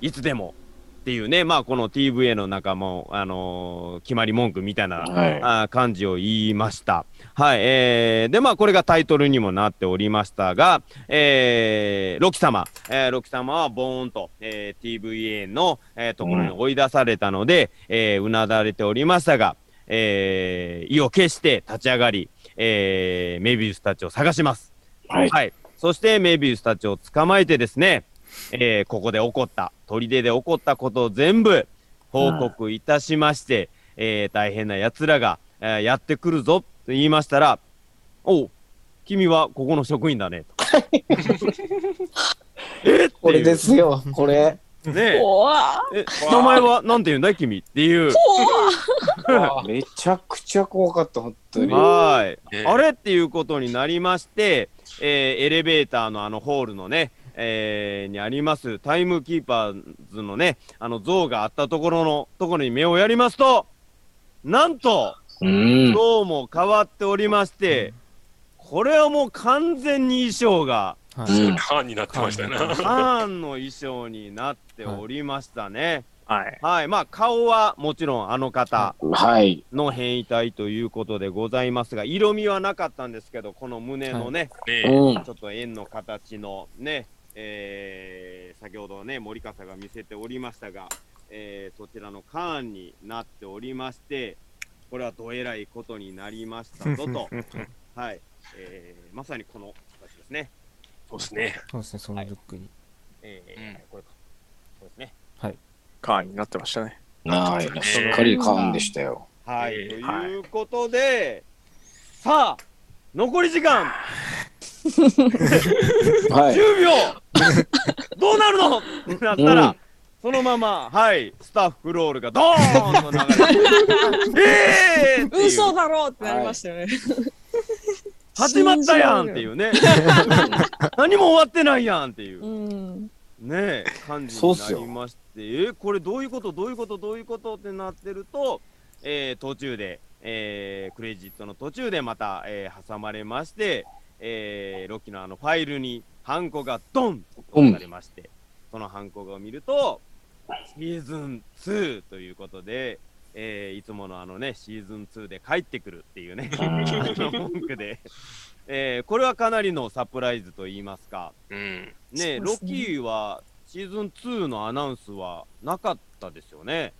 いつでもっていうね、まあこの TVA の中も、あのー決まり文句みたいなはい。あー漢字を言いました。はい。えーで、まあ、これがタイトルにもなっておりましたが、えーロキ様、えーロキ様はボーンと、えー TVA の、えーところに追い出されたので、えーうなだれておりましたが、えー意を決して立ち上がり、えーメビウスたちを探します。はい。はい。そしてメビウスたちを捕まえてですね、えーここで起こった、砦で起こったことを全部報告いたしまして、えー大変な奴らが、えーやってくるぞと言いましたら、おう、君はここの職員だね。と *laughs* え？ってこれですよ、これ。ねえ、え名前はなんて言うんだい君っていう。*laughs* めちゃくちゃ怖かった、本当に。はーい。ねあれ？っていうことになりまして、えーエレベーターのあのホールのね、えーにありますタイムキーパーズのね、あの像があったところのところに目をやりますと、なんと、うん。像も変わっておりまして、これはもう完全に衣装が、はいうんカーンになってましたよね。ハーンの衣装になっておりましたね。はい。はい。まあ、顔はもちろんあの方はい。の変異体ということでございますが、色味はなかったんですけど、この胸のね、ねうん。ちょっと円の形のね、えー先ほどね、森笠が見せておりましたが、えーそちらのカーンになっておりまして、これはどえらいことになりましたぞと、*laughs* はい、えーまさにこの形ですね。そうですね。そうですね、そのルックに。えーうんこれか。そうですね。カーンになってましたね。はい。しっかりカーンでしたよ。はい、えーということで、さあ、残り時間 *laughs* *laughs* はい。10秒。どうなるの？ってなったら、うん。そのまま、はい、スタッフロールがドーンと流れて、えーって嘘だろうってなりましたよね。始まったやんっていうね。何も終わってないやんっていう。う、ん。ねえ、感じになそうっすよ。りまして、えーこれどういうこと？どういうこと？どういうこと？ってなってると、えー途中で、えークレジットの途中でまた、えー挟まれまして、えーロキのあのファイルにハンコがドンと押されまして、そのハンコを見ると、シーズン2ということで、えーいつものあのね、シーズン2で帰ってくるっていうね、文句で、えーこれはかなりのサプライズと言いますか、うん。ねねロキはシーズン2のアナウンスはなかったですよね。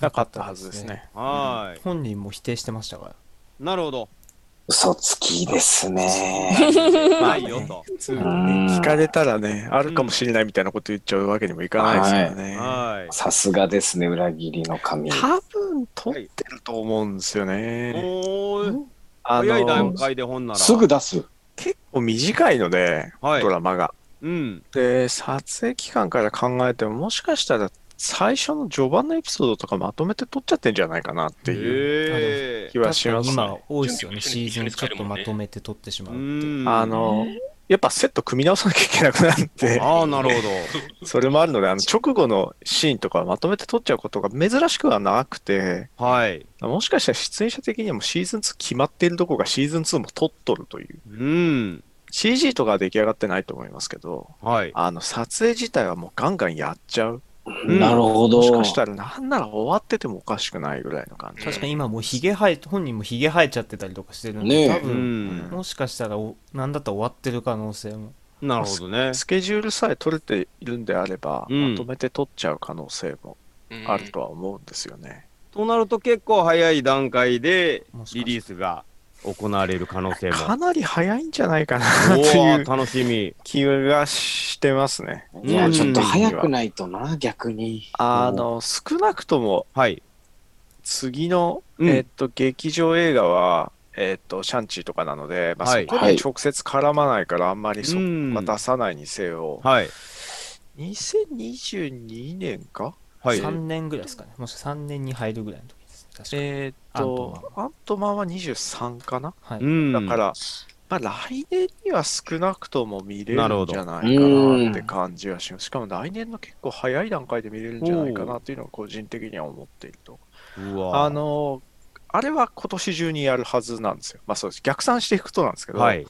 なかったはずですね。はーい、本人も否定してましたから。なるほど。嘘つきですね。*laughs* ないよと。普通にね、聞かれたらね、あるかもしれないみたいなこと言っちゃうわけにもいかないですからね。はい。さすがですね、裏切りの神。多分取ってると思うんですよね。おー、あ早い段の、階で本なら。すぐ出す。結構短いので、はいドラマが。うん。で、撮影期間から考えても、もしかしたら最初の序盤のエピソードとかまとめて撮っちゃってんじゃないかなっていうえ気はします今ね。多いですよね、準シ備ーズンちょっとまとめて撮ってしまー。うって。うん。あの、やっぱセット組み直さなきゃいけなくなって、ああ、なるほ *laughs* それもあるので、あの直後のシーンとかまとめて撮っちゃうことが珍しくはなくて、ど。はい。もしかしたら出演者的にはもうシーズン2決まっているどころかシーズン2も撮っとるという。うん。CG とかは出来上がってないと思いますけど、はい。あの撮影自体はもうガンガンやっちゃう。んなるほど。もしかしたらなんなら終わっててもおかしくないぐらいの感じ。確かに今もうヒゲ生え、本人もヒゲ生えちゃってたりとかしてるんで、ね多分、ん。もしかしたらお、なんだったら終わってる可能性も。なるほどね。スケジュールさえ取れているんであれば、うんまとめて取っちゃう可能性もうんあるとは思うんですよね。となると結構早い段階でリリースが行われる可能性も。かなり早いんじゃないかなおというー楽しみ。気がしてますね。いや、うんちょっと早くないとな、逆に。あの、少なくともはい。次の、うんえっと、劇場映画は、えっと、シャンチーとかなので、まあ、はいそこに直接絡まないから、あんまりそ出さないにせよ、はい。2022年か？はい。3年ぐらいですかね。もし3年に入るぐらいの。確かに。えっと、アントマンは23かな、はい。うん。だから、まあ、来年には少なくとも見れなるんじゃないかなって感じはします。しかも来年の結構早い段階で見れるんじゃないかなっていうのは個人的には思っていると。うわあの、あれは今年中にやるはずなんですよ。まあそうです。逆算していくとなんですけど、はい。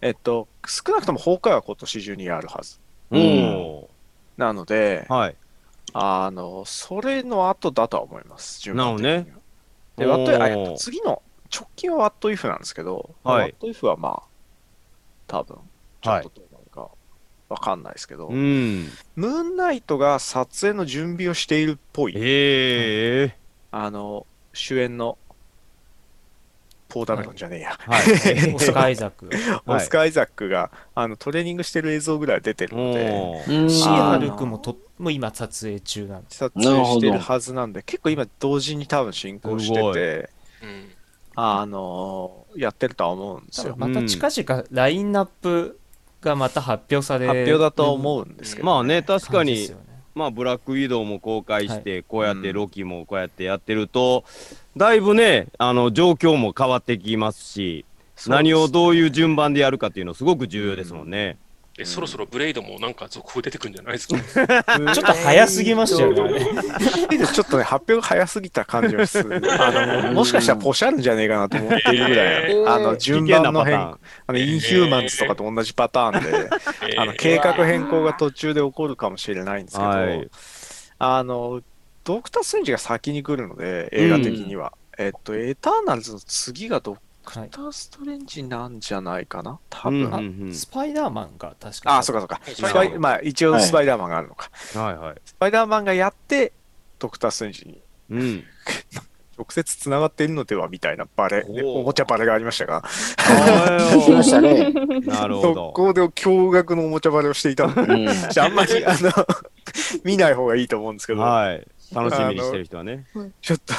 えっと、少なくとも崩壊は今年中にやるはず。なので、ー。はい。あの、それの後だとは思います。順番的にはなるで、ワットおーあえっと次の直近はワットイフなんですけど、はいワットイフはまあ、多分、ちょっとどうなるかわかんないですけど、うん。ムーンナイトが撮影の準備をしているっぽい。ええ。あの、主演の、ポーダメロンじゃねえや。はい。*laughs* オスカー・アイザック。*laughs* オスカー・アイザックがあのトレーニングしてる映像ぐらい出てるので、シーあハルクもともう今撮影中なんで。す。撮影してるはずなんで、結構今同時に多分進行してて、うん。あのやってるとは思うんですよ。また近々ラインナップがまた発表され発表だと思うんですけど、まあね、確かにまあ、ブラックウィドウも公開して、こうやってロキもこうやってやってると、だいぶね、あの、状況も変わってきますし、何をどういう順番でやるかっていうのすごく重要ですもんね。えそろそろブレイドもなんか続報出てくるんじゃないですか？*laughs* ちょっと早すぎましたよね。ちょっとね、発表が早すぎた感じがする。あの、もしかしたらポシャるんじゃねえかなと思っているぐらい、えー。あの、順番の変あの、インヒューマンズとかと同じパターンで、*laughs* えー。あの、計画変更が途中で起こるかもしれないんですけど、はい。あの、ドクター・ストレンジが先に来るので、映画的には。えっと、エターナルズの次がドクター・ストレンジなんじゃないかな？多分。うんうんうんスパイダーマンが確かあ、そうかそうか。はいスパイまあ、一応スパイダーマンがあるのか。はいはい。スパイダーマンがやって、ドクター・ストレンジにうん。*laughs* 直接つながっているのではみたいなバレ、でおもちゃバレがありましたが、聞きましたね。なるほ速ど。攻で驚愕のおもちゃバレをしていたので、うんじゃああんまり、あの、見ない方がいいと思うんですけど、はい。楽しみにしてる人はね。ちょっと、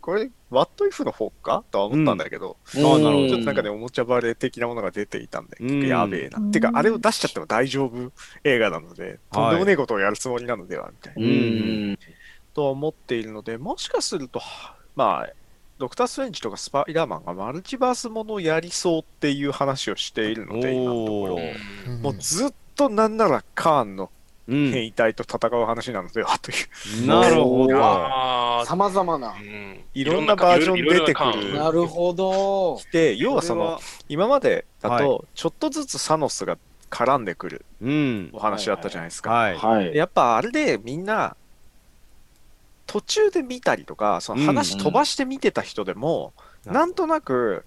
これ、ワットイフの方か？とは思ったんだけど、あなるほどうんちょっとなんかね、おもちゃバレ的なものが出ていたんで、やべえな。うんてか、あれを出しちゃっても大丈夫？映画なので、とんでもねえことをやるつもりなのでは、みたいな。うん。と思っているので、もしかすると、まあ、ドクター・ストレンジとかスパイダーマンがマルチバースものをやりそうっていう話をしているので、今のところもうずっとなんならカーンのうん。変異体と戦う話なのではという、なるほど。さまざまなう。んいろんなバージョン出てくるなるほど。で、要はその、今までだはと、ちょっとずつサノスが絡んでくるうんお。話だったじゃないですか。はい。はい。やっぱあれでみんな、途中で見たりとか、その話飛ばして見てた人でも、うんなんとなく、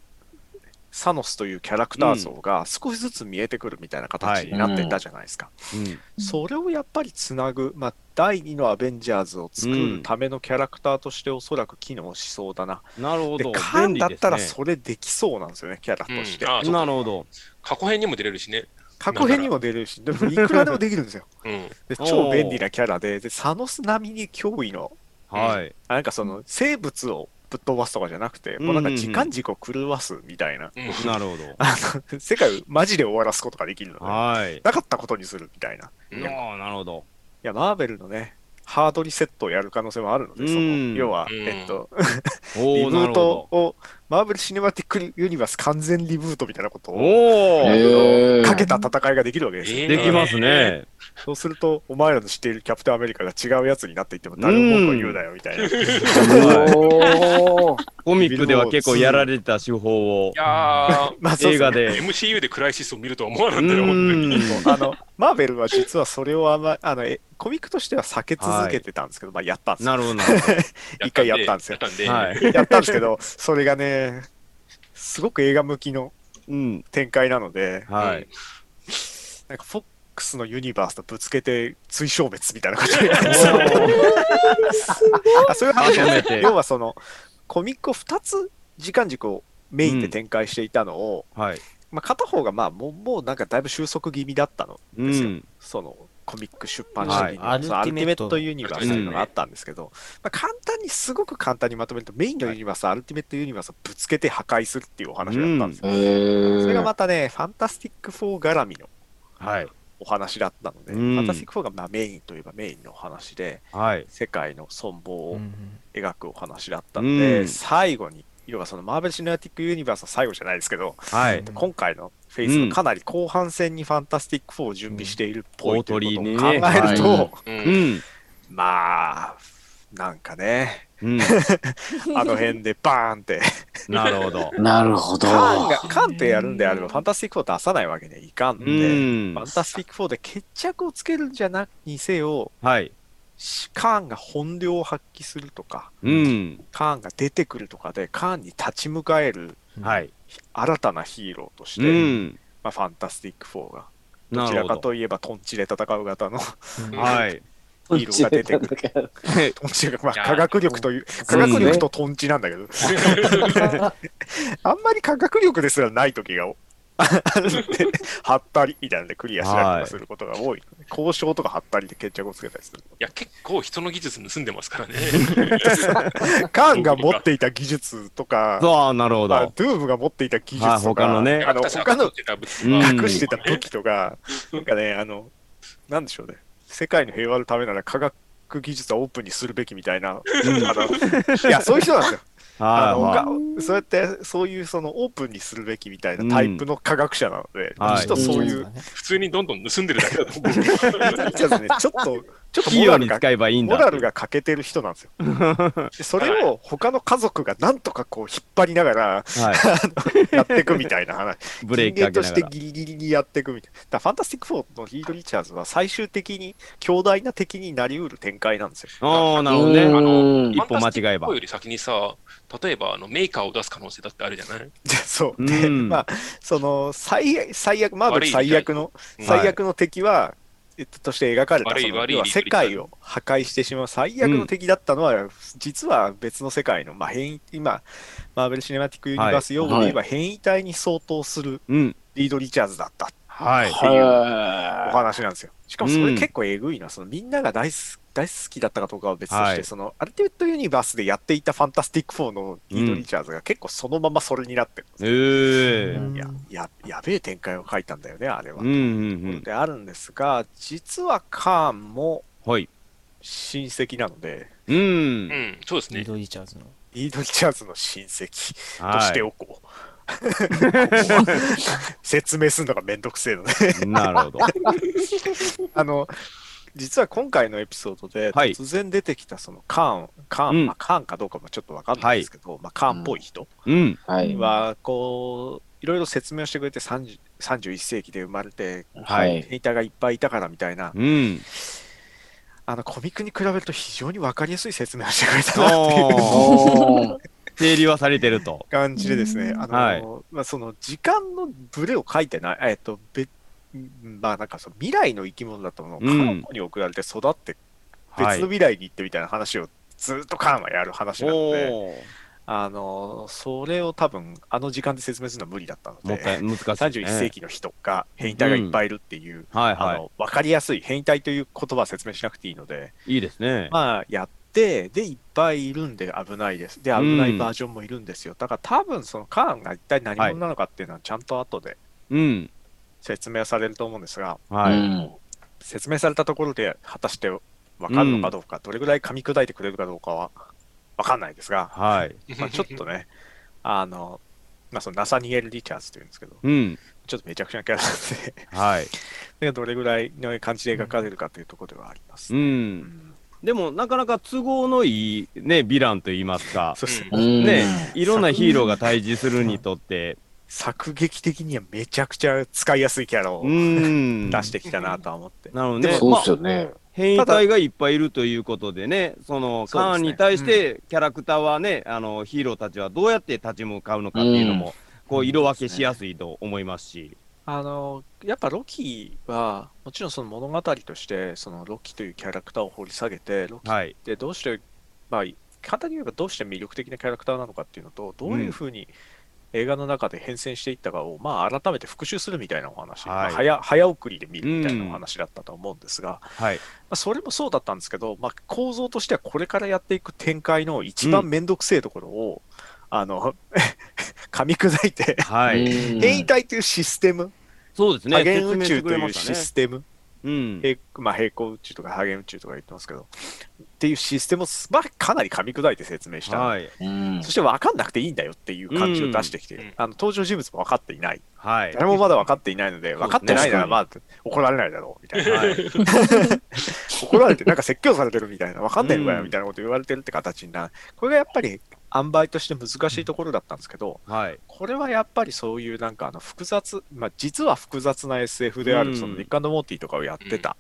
サノスというキャラクター像が少しずつ見えてくるみたいな形になっていたじゃないですか。うんそれをやっぱりつなぐ、まあ、第2のアベンジャーズを作るためのキャラクターとしておそらく機能しそうだな。で、なるほど。カーンだったらそれできそうなんですよね、キャラとして。なるほど。過去編にも出れるしね。過去編にも出れるし、でもいくらでもできるんですよ。*laughs* うん。で超便利なキャラで、でサノス並みに脅威の、はい。あなんかその生物をぶっ飛ばすとかじゃなくて、うんもうなんか時間軸を狂わすみたいな、うん *laughs* なるほど。あの世界をマジで終わらすことができるので、はい。なかったことにするみたいな。いうんああ、なるほど。や、マーベルのね、ハードリセットをやる可能性もあるので、そうんの要は、うんえっと、*laughs* リブートを、マーベル・シネマティック・ユニバース完全リブートみたいなことど。をかけた戦いができるわけですよ。えーできますね。そうすると、お前らの知っているキャプテンアメリカが違うやつになっていっても誰も文句を言うなよみたいな。*laughs* コミックでは結構やられてた手法をいや *laughs* まあ映画で。ー、MCU でクライシスを見るとは思わなうかったよ、本当に。ん。あの、マーベルは実はそれをあんま、あの、えコミックとしては避け続けてたんですけど、まあやったんですよ。なるほど *laughs* 一回やったんですよ。やったんですけど、それがね、すごく映画向きのうん。展開なので、はい。なんかフォックスのユニバースとぶつけて対消滅みたいなこと *laughs* そういう話まとめて要はその、コミックを2つ時間軸をメインで展開していたのを、はい。まあ、片方がまあもうもうなんかだいぶ収束気味だったのうですよ、ん。そのコミック出版社的には、はいアルティメットユニバースというのがあったんですけど、まあ、簡単にすごく簡単にまとめるとメインのユニバース、アルティメットユニバースをぶつけて破壊するっていうお話だったんですよ、へーそれがまたねファンタスティック4絡みのはい。お話だったので、うん。ファンタスティック4がまあメインといえばメインのお話ではい。世界の存亡をうん描くお話だったので、うん。最後に要はそのマーベル・シネマティック・ユニバースの最後じゃないですけど、はい。今回のフェイズのかなり後半戦にファンタスティック4を準備しているっぽいうんということを大考えると、はう。うんん。まあ、なんかね、うん。あの辺でバーンって、なるほど。*laughs* なるほど。カーンが、カーンってやるんであれば、ファンタスティック4出さないわけにはいかんで、んファンタスティック4で決着をつけるんじゃなくにせよ、はい。しカーンが本領を発揮するとか、うん。カーンが出てくるとかで、カーンに立ち向かえるはい。新たなヒーローとしうて、ん。まあ、ファンタスティック4が、どちらか。といえばトンチで戦う型のはい。ヒーローが出てくる。る。*laughs* トンチが、まあ、科学力という、科学力とトンチなんだけど、*laughs* あんまり科学力ですらない時がはったりみたいなのでクリアしたりとかすることが多い。交渉とかはったりで決着をつけたりする。いや、結構人の技術盗んでますからね。カーンが持っていた技術とか、そう、なるほまあど。ドゥームが持っていた技術はいとか、他のねあの他の隠してた武器とか、なんかね、あの、なんでしょうね、世界の平和のためなら科学技術はオープンにするべきみたいな、あのいや、そういう人なんですよ。あのはがそうやって、そういうそのオープンにするべきみたいなタイプの科学者なので、はい。むしろそういう、普通にどんどん盗んでるだけだと思う。*laughs* ちょっとね、ちょっと、モラルが、使えばいいんだ。モラルが欠けてる人なんですよ。*laughs* でそれを他の家族がなんとかこう引っ張りながらはい。*laughs* やっていくみたいな話。ブレーキ人間として。ギリギリにやっていくみたいな。だファンタスティック4のリード・リチャーズは最終的に強大な敵になりうる展開なんですよ。ああ、なるほどね。うんあの、一歩間違えばファンタスティック4より先にさ、例えばあのメーカーを出す可能性だってあるじゃない？で *laughs* そう。で、うんまあ、その最最悪、マーベル最悪の、うん最悪の敵は、えっととして描かれた悪いその要は悪い世界を破壊してしまう最悪の敵だったのは、実は別の世界の、まあ、変異今マーベル・シネマティック・ユニバース用語で言えば変異体に相当するうん。リード・リチャーズだったはい。っていうおは話なんですよ。しかもそうんれ結構えぐいな、そのみんなが大好大好きだったかどうかは別として、はいそのアルティメット・ユニバースでやっていたファンタスティック4のリード・リチャーズが結構そのままそれになってるんですよええ。いや、や、やべえ展開を書いたんだよね、あれは。うんうんであるんですが、実はカーンもうん。はい。親戚なので、うんう。ん、そうですね。リード・リチャーズの。リード・リチャーズの親戚とはしておこう。*laughs* 説明するのがめんどくせえので。い。なるほど。*laughs* あの、実は今回のエピソードではい突然出てきたそのカーン、カーン、うんまあ、カーンかどうかもちょっとわかんないですけど、まあ、カーンっぽい人うん。い。はい。は、こう、いろいろ説明をしてくれて30 31世紀で生まれて、はい。ヘイターがいっぱいいたからみたいな、うん。あのコミックに比べると非常に分かりやすい説明をしてくれたなっていうおーおー整理はされてると。感じでですね、あの、はいまあ、その時間のブレを書いてない、えっと、べまあなんかその未来の生き物だったものを過うん去に送られて育ってはい別の。未来に行ってみたいな話をずっとカーンはやる話なので、おーあの、それを多分あの時間で説明するのは無理だったので、難しい、ね。31世紀の人が変異体がいっぱいいるっていう、はいはあの分かりやすい変異体という言葉は説明しなくていいので、い。いいですね。まあ、やって、で、いっぱいいるんで危ないです。で、危ないバージョンもいるんですよ。だから多分、そのカーンが一体何者なのかっていうのは、ちゃんと後でうん。説明されると思うんですが、はい。うん説明されたところで、果たして分かるのかどうか、どれぐらい噛み砕いてくれるかどうかは分かんないですが、はい。まあ、ちょっとね、*laughs* あの、まあ、そのナサニエル・リチャーズというんですけど、うん。ちょっとめちゃくちゃなキャラなんではい。*laughs* で、どれぐらいの感じで描かれるかというところではあります。う。うんんでも、なかなか都合のいい、ね、ヴィランと言いますか。ね、いろんなヒーローが対峙するにとって、作劇的にはめちゃくちゃ使いやすいキャラをうん。*laughs* 出してきたなとは思って。なので、そうまあですよね。変異体がいっぱいいるということでね、そのカーンに対してキャラクターはね、あのヒーローたちはどうやって立ち向かうのかっていうのも、こう色分けしやすいと思いますし、あのやっぱロキはもちろんその物語としてそのロキというキャラクターを掘り下げてロキっはい。てどうして、まあ簡単に言えばどうして魅力的なキャラクターなのかっていうのとどういうふうに映画の中で変遷していったかを、まあ、改めて復習するみたいなお話、はいまあ早早送りで見るみたいなお話だったと思うんですが、はい。まあ、それもそうだったんですけど、まあ、構造としてはこれからやっていく展開の一番めんどくせえところを、あの *laughs* 噛み砕いて、はい。うん変異体というシステム、そうですね。多元宇宙というシステム、うん。平まあ、平行宇宙とか多元宇宙とか言ってますけど、っていうシステムを、まあ、かなり噛み砕いて説明した、はい。うんそして分かんなくていいんだよっていう感じを出してきてうんあの登場人物も分かっていない、はい。誰もまだ分かっていないので、分かってないなら、まあ、怒られないだろうみたいな、はい。*laughs* 怒られて、なんか説教されてるみたいな、分かんないのかうんよみたいなこと言われてるって形になる、これがやっぱり塩梅として難しいところだったんですけど、はい。これはやっぱりそういうなんかあの複雑、まあ、実は複雑な SF である、うんそのニックモーティとかをやってた、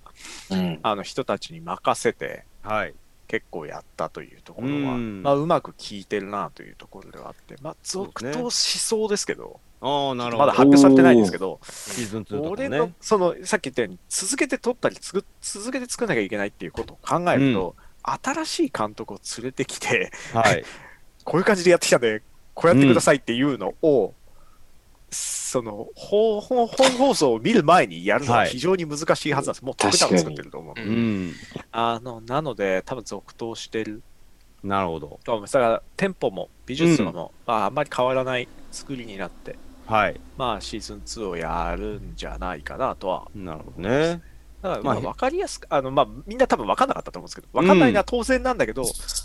うんあの人たちに任せて、はい。結構やったというところは、うんまあ、うまく効いてるなというところではあって、まあ、続投しそうですけど、ああ、なるほど。まだ発表されてないんですけど、シーズン2とか俺のね。そのさっき言ったように、続けて撮ったり続けて作らなきゃいけないっていうことを考えると、新しい監督を連れてきて、はい。*laughs* こういう感じでやってきたんで、こうやってくださいっていうのを、その本本本放送を見る前にやるのははい非常に難しいはずなんです。もう特段作ってると思う。ううんん。あのなので、多分続投してるなるほど。だから、テンポも美術とかも、まあ、あんまり変わらない作りになって、はい。まあ、シーズン2をやるんじゃないかなとは。なるほどね。だから、まあ、まあ分かりやすく、あの、まあ、みんな多分分かんなかったと思うんですけど、分かんないのは当然なんだけど、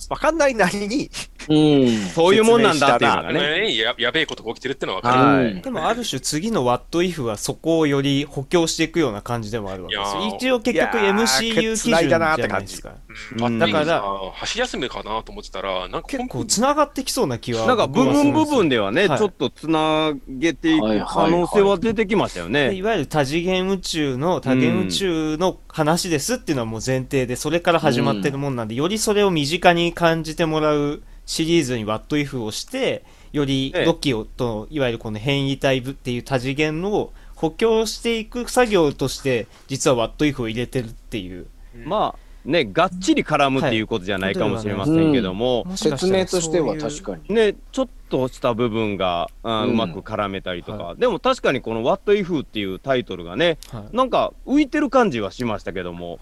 分かんないなりに、うんそういうもんなんだっていうのがね。ねややべえことが起きてるってのは分かる。はい。でもある種次の What If はそこをより補強していくような感じでもあるわけです一応結局 MCU 基準じゃないですか。うんだか、だから箸休めかなと思ってたら、なんか結構繋がってきそうな気は。なんか部分部分で。ではね、はいちょっとつなげていく可能性は出てきましたよね。でいわゆる多次元宇宙の多元宇宙の話ですっていうのはもう前提でそれから始まってるもんなんで、よりそれを身近に感じてもらうシリーズに What If をしてよりええ。ロキオといわゆるこの変異体っていう多次元を補強していく作業として実は What If を入れてるっていう。まあね、がっちり絡むっていうことじゃないかもしれませんけども、説明としては確かに。ね、ちょっとした部分が、あうん。うまく絡めたりとか、はでも確かにこの「What If」っていうタイトルがねはい。なんか浮いてる感じはしましたけども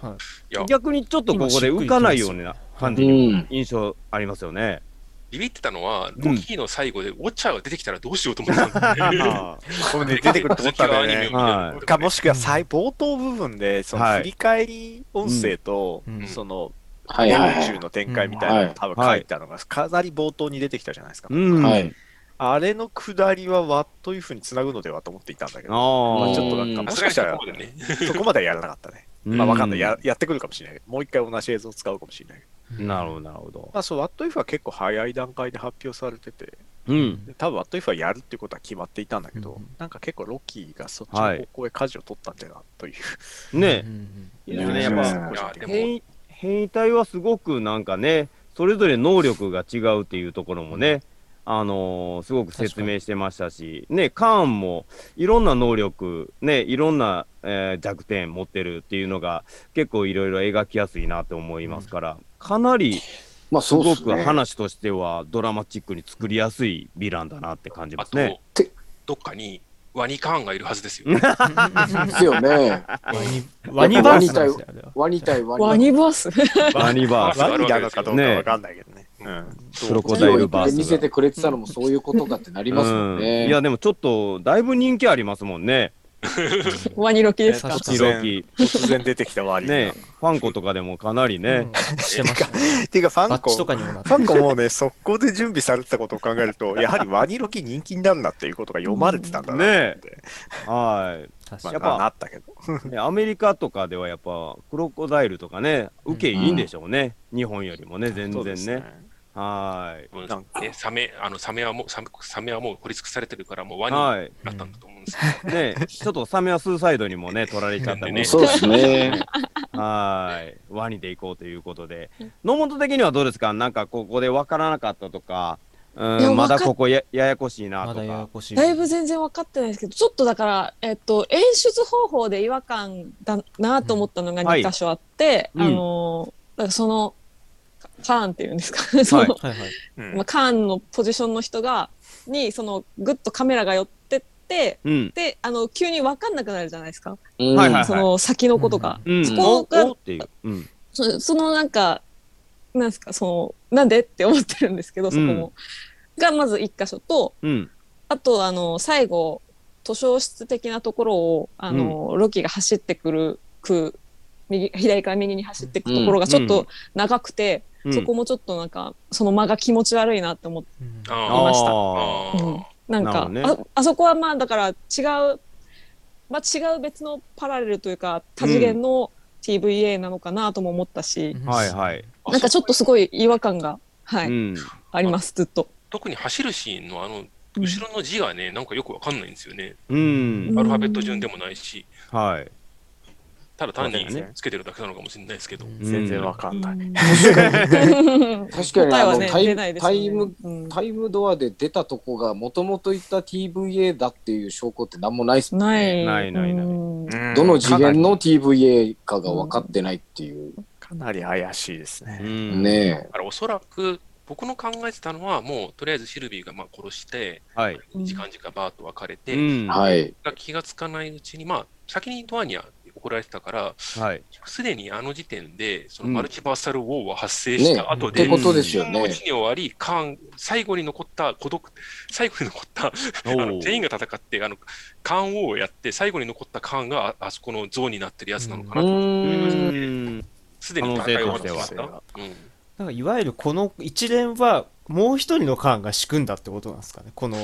い。や逆にちょっとここで浮かないような感じうにん。印象ありますよね。ビビってたのは、うん。ロキの最後でウォッチャーが出てきたらどうしようと思ってたんだよ *laughs* ね。出てくると思ったん *laughs* ね。はい。かもしくは最冒頭部分で、そのはい。振り返り音声と、うん。その、はい宇宙の展開みたいなのを多分書いたのが、かなり冒頭に出てきたじゃないですか。はい。あれの下りは What If につなぐのではと思っていたんだけど、ああまあちょっとなんか、うんもしかしたらそこまでね。そこまではやらなかったね。まあわかんない。や。やってくるかもしれないけど、もう一回同じ映像を使うかもしれないけど。なるほどなるほど。まあそう、What If は結構早い段階で発表されてて、うん。で多分 What If はやるっていうことは決まっていたんだけど、うんなんか結構ロッキーがそっちの方向へ舵を取ったんだよなという。ね。うんいいですねやっうんぱ変異体はすごくなんかねそれぞれ能力が違うっていうところもね、あのーすごく説明してましたし、ね、カーンもいろんな能力、ね、いろんな、えー弱点持ってるっていうのが結構いろいろ描きやすいなと思いますから、かなりまあすごく。話としてはドラマチックに作りやすいヴィランだなって感じまあすね。どっかにワニカーンがいるはずですよ。*laughs* ですよね。ワニワニバースワニ対ワニ。ワニバースワニバースワニなのかどうかわかんないけどね。うん。クロコダイルバースが。見せてくれてたのもそういうことかってなりますもんね。うんいやでもちょっとだいぶ人気ありますもんね。ワニロキです。か確かにヒロキ突然出てきたワニが。ねファンコとかでもかなりね、うん。してましたね。ていうかファンコ、とフかにもなってァンコもね、速攻で準備されてたことを考えると、やはりワニロキ人気になるなっていうことが読まれてたんだなって。はまあ、確かに。やっぱなったけど。い、ねアメリカとかではやっぱクロコダイルとかね受けいいんでしょうね、日本よりもね全然ね。はい。うんなんかねサメあのサメはもうサメサメはもう掘り尽くされてるからもうワニはいになったんだと思うんですけど、*laughs* ねちょっとサメはスーサイドにもね *laughs* 取られちゃったもんね。そうですね。*laughs* はい。ワニで行こうということで。野本的にはどうですか？なんかここで分からなかったとか。うんまだここやややこしいなまだややとかこしいだいぶ全然分かってないですけどちょっとだから、えっと、演出方法で違和感だなと思ったのがはい。2箇所あって、うん。あのだからそのカーンっていうんですか？その、はいはい。はいうん。まあ、カーンのポジションの人がにそのグッとカメラが寄ってってうん。であの急に分かんなくなるじゃないですか、うん。はいはいその先のことが。うん。そこがう。うん。そそのなんかなんですか？そのなんでって思ってるんですけどそこも、がまず一箇所とうん。あとあの最後図書室的なところをあの、ロキが走ってくるく右左から右に走っていくところがちょっと長くて、うんそこもちょっとなんかその間が気持ち悪いなって思っましたうんなんかねああそこはまあだから違う、まあ、違う別のパラレルというか多次元の TVA なのかなとも思ったし、はいはい。なんかちょっとすごい違和感が、はいうん。ありますずっと。特に走るシーンのあの後ろの字がね、なんかよくわかんないんですよね。うんう。んアルファベット順でもないし、はい。ただ単につけてるだけなのかもしれないですけど。全然わかんない。確かにねタイ出ないですよねタイムうんタイムドアで出たとこがもともといた TVA だっていう証拠って何もないっすもんなね。い。ないないないうんどの次元の TVA かが分かってないっていう。かなり怪しいですうね。ん。ねだからおそらく、僕の考えてたのは、もうとりあえずシルビーがまあ殺して、はい。うん時間時間バーッと分かれて、うん。気がつかないうちに、まあ、先にドアには怒られてたから、はい。すでにあの時点で、そのうんマルチバーサルウォーは発生した後で、ってことですよね自分のう。ちに終わり、カーン、最後に残った孤独、最後に残った、全員が戦って、あの、カーンウォーをやって、最後に残ったカーンがああそこの像になってるやつなのかうなと。うん。すでに戦い終わってました。なんかいわゆるこの一連はもう一人のカーンが仕組んだってことなんですかね？この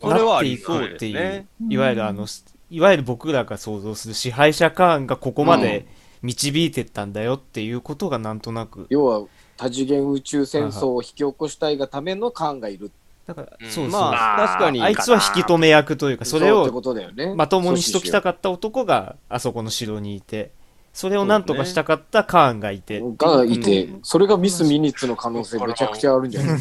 それはありそうくっていう。いわゆるあのいわゆる僕らが想像する支配者カーンがここまで導いてったんだよっていうことがなんとなく。要は多次元宇宙戦争を引き起こしたいがためのカーンがいる。だからうん。そうそう、まあ、確かに。あいつは引き止め役というかそれをうってことだよね。まともにしときたかった男があそこの城にいてそれをなんとかしたかったカーンがいて、がいてう、それがミス・ミニッツの可能性めちゃくちゃあるんじゃない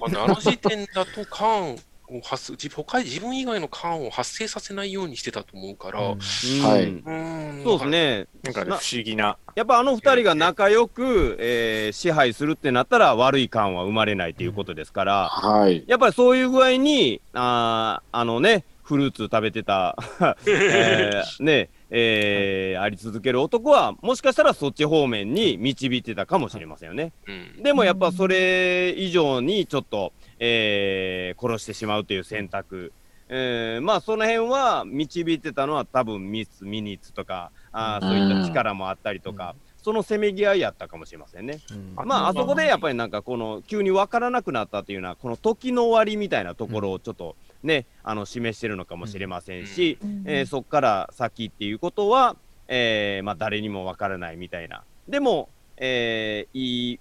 あの *laughs* あの時点だとカーンを発自他自分以外のカーンを発生させないようにしてたと思うから、うんうんはいうんそうですね。なんかね、な不思議な。やっぱあの二人が仲良く、えー支配するってなったら悪い感は生まれないということですから、はい。やっぱりそういう具合に、あーあのね、フルーツ食べてた、*laughs* えーね、えーあり続ける男は、もしかしたらそっち方面に導いてたかもしれませんよね。うんでもやっぱそれ以上にちょっと、えー殺してしまうという選択。えーまあその辺は導いてたのは多分ミス、ミニッツとか、あーそういった力もあったりとか、そのせめぎ合いやったかもしれませんね。うんまああそこでやっぱりなんかこの急に分からなくなったっていうのは、この時の終わりみたいなところをちょっとね、あの示してるのかもしれませんし、えーそこから先っていうことは、えーまあ、誰にもわからないみたいな。でも、えーいい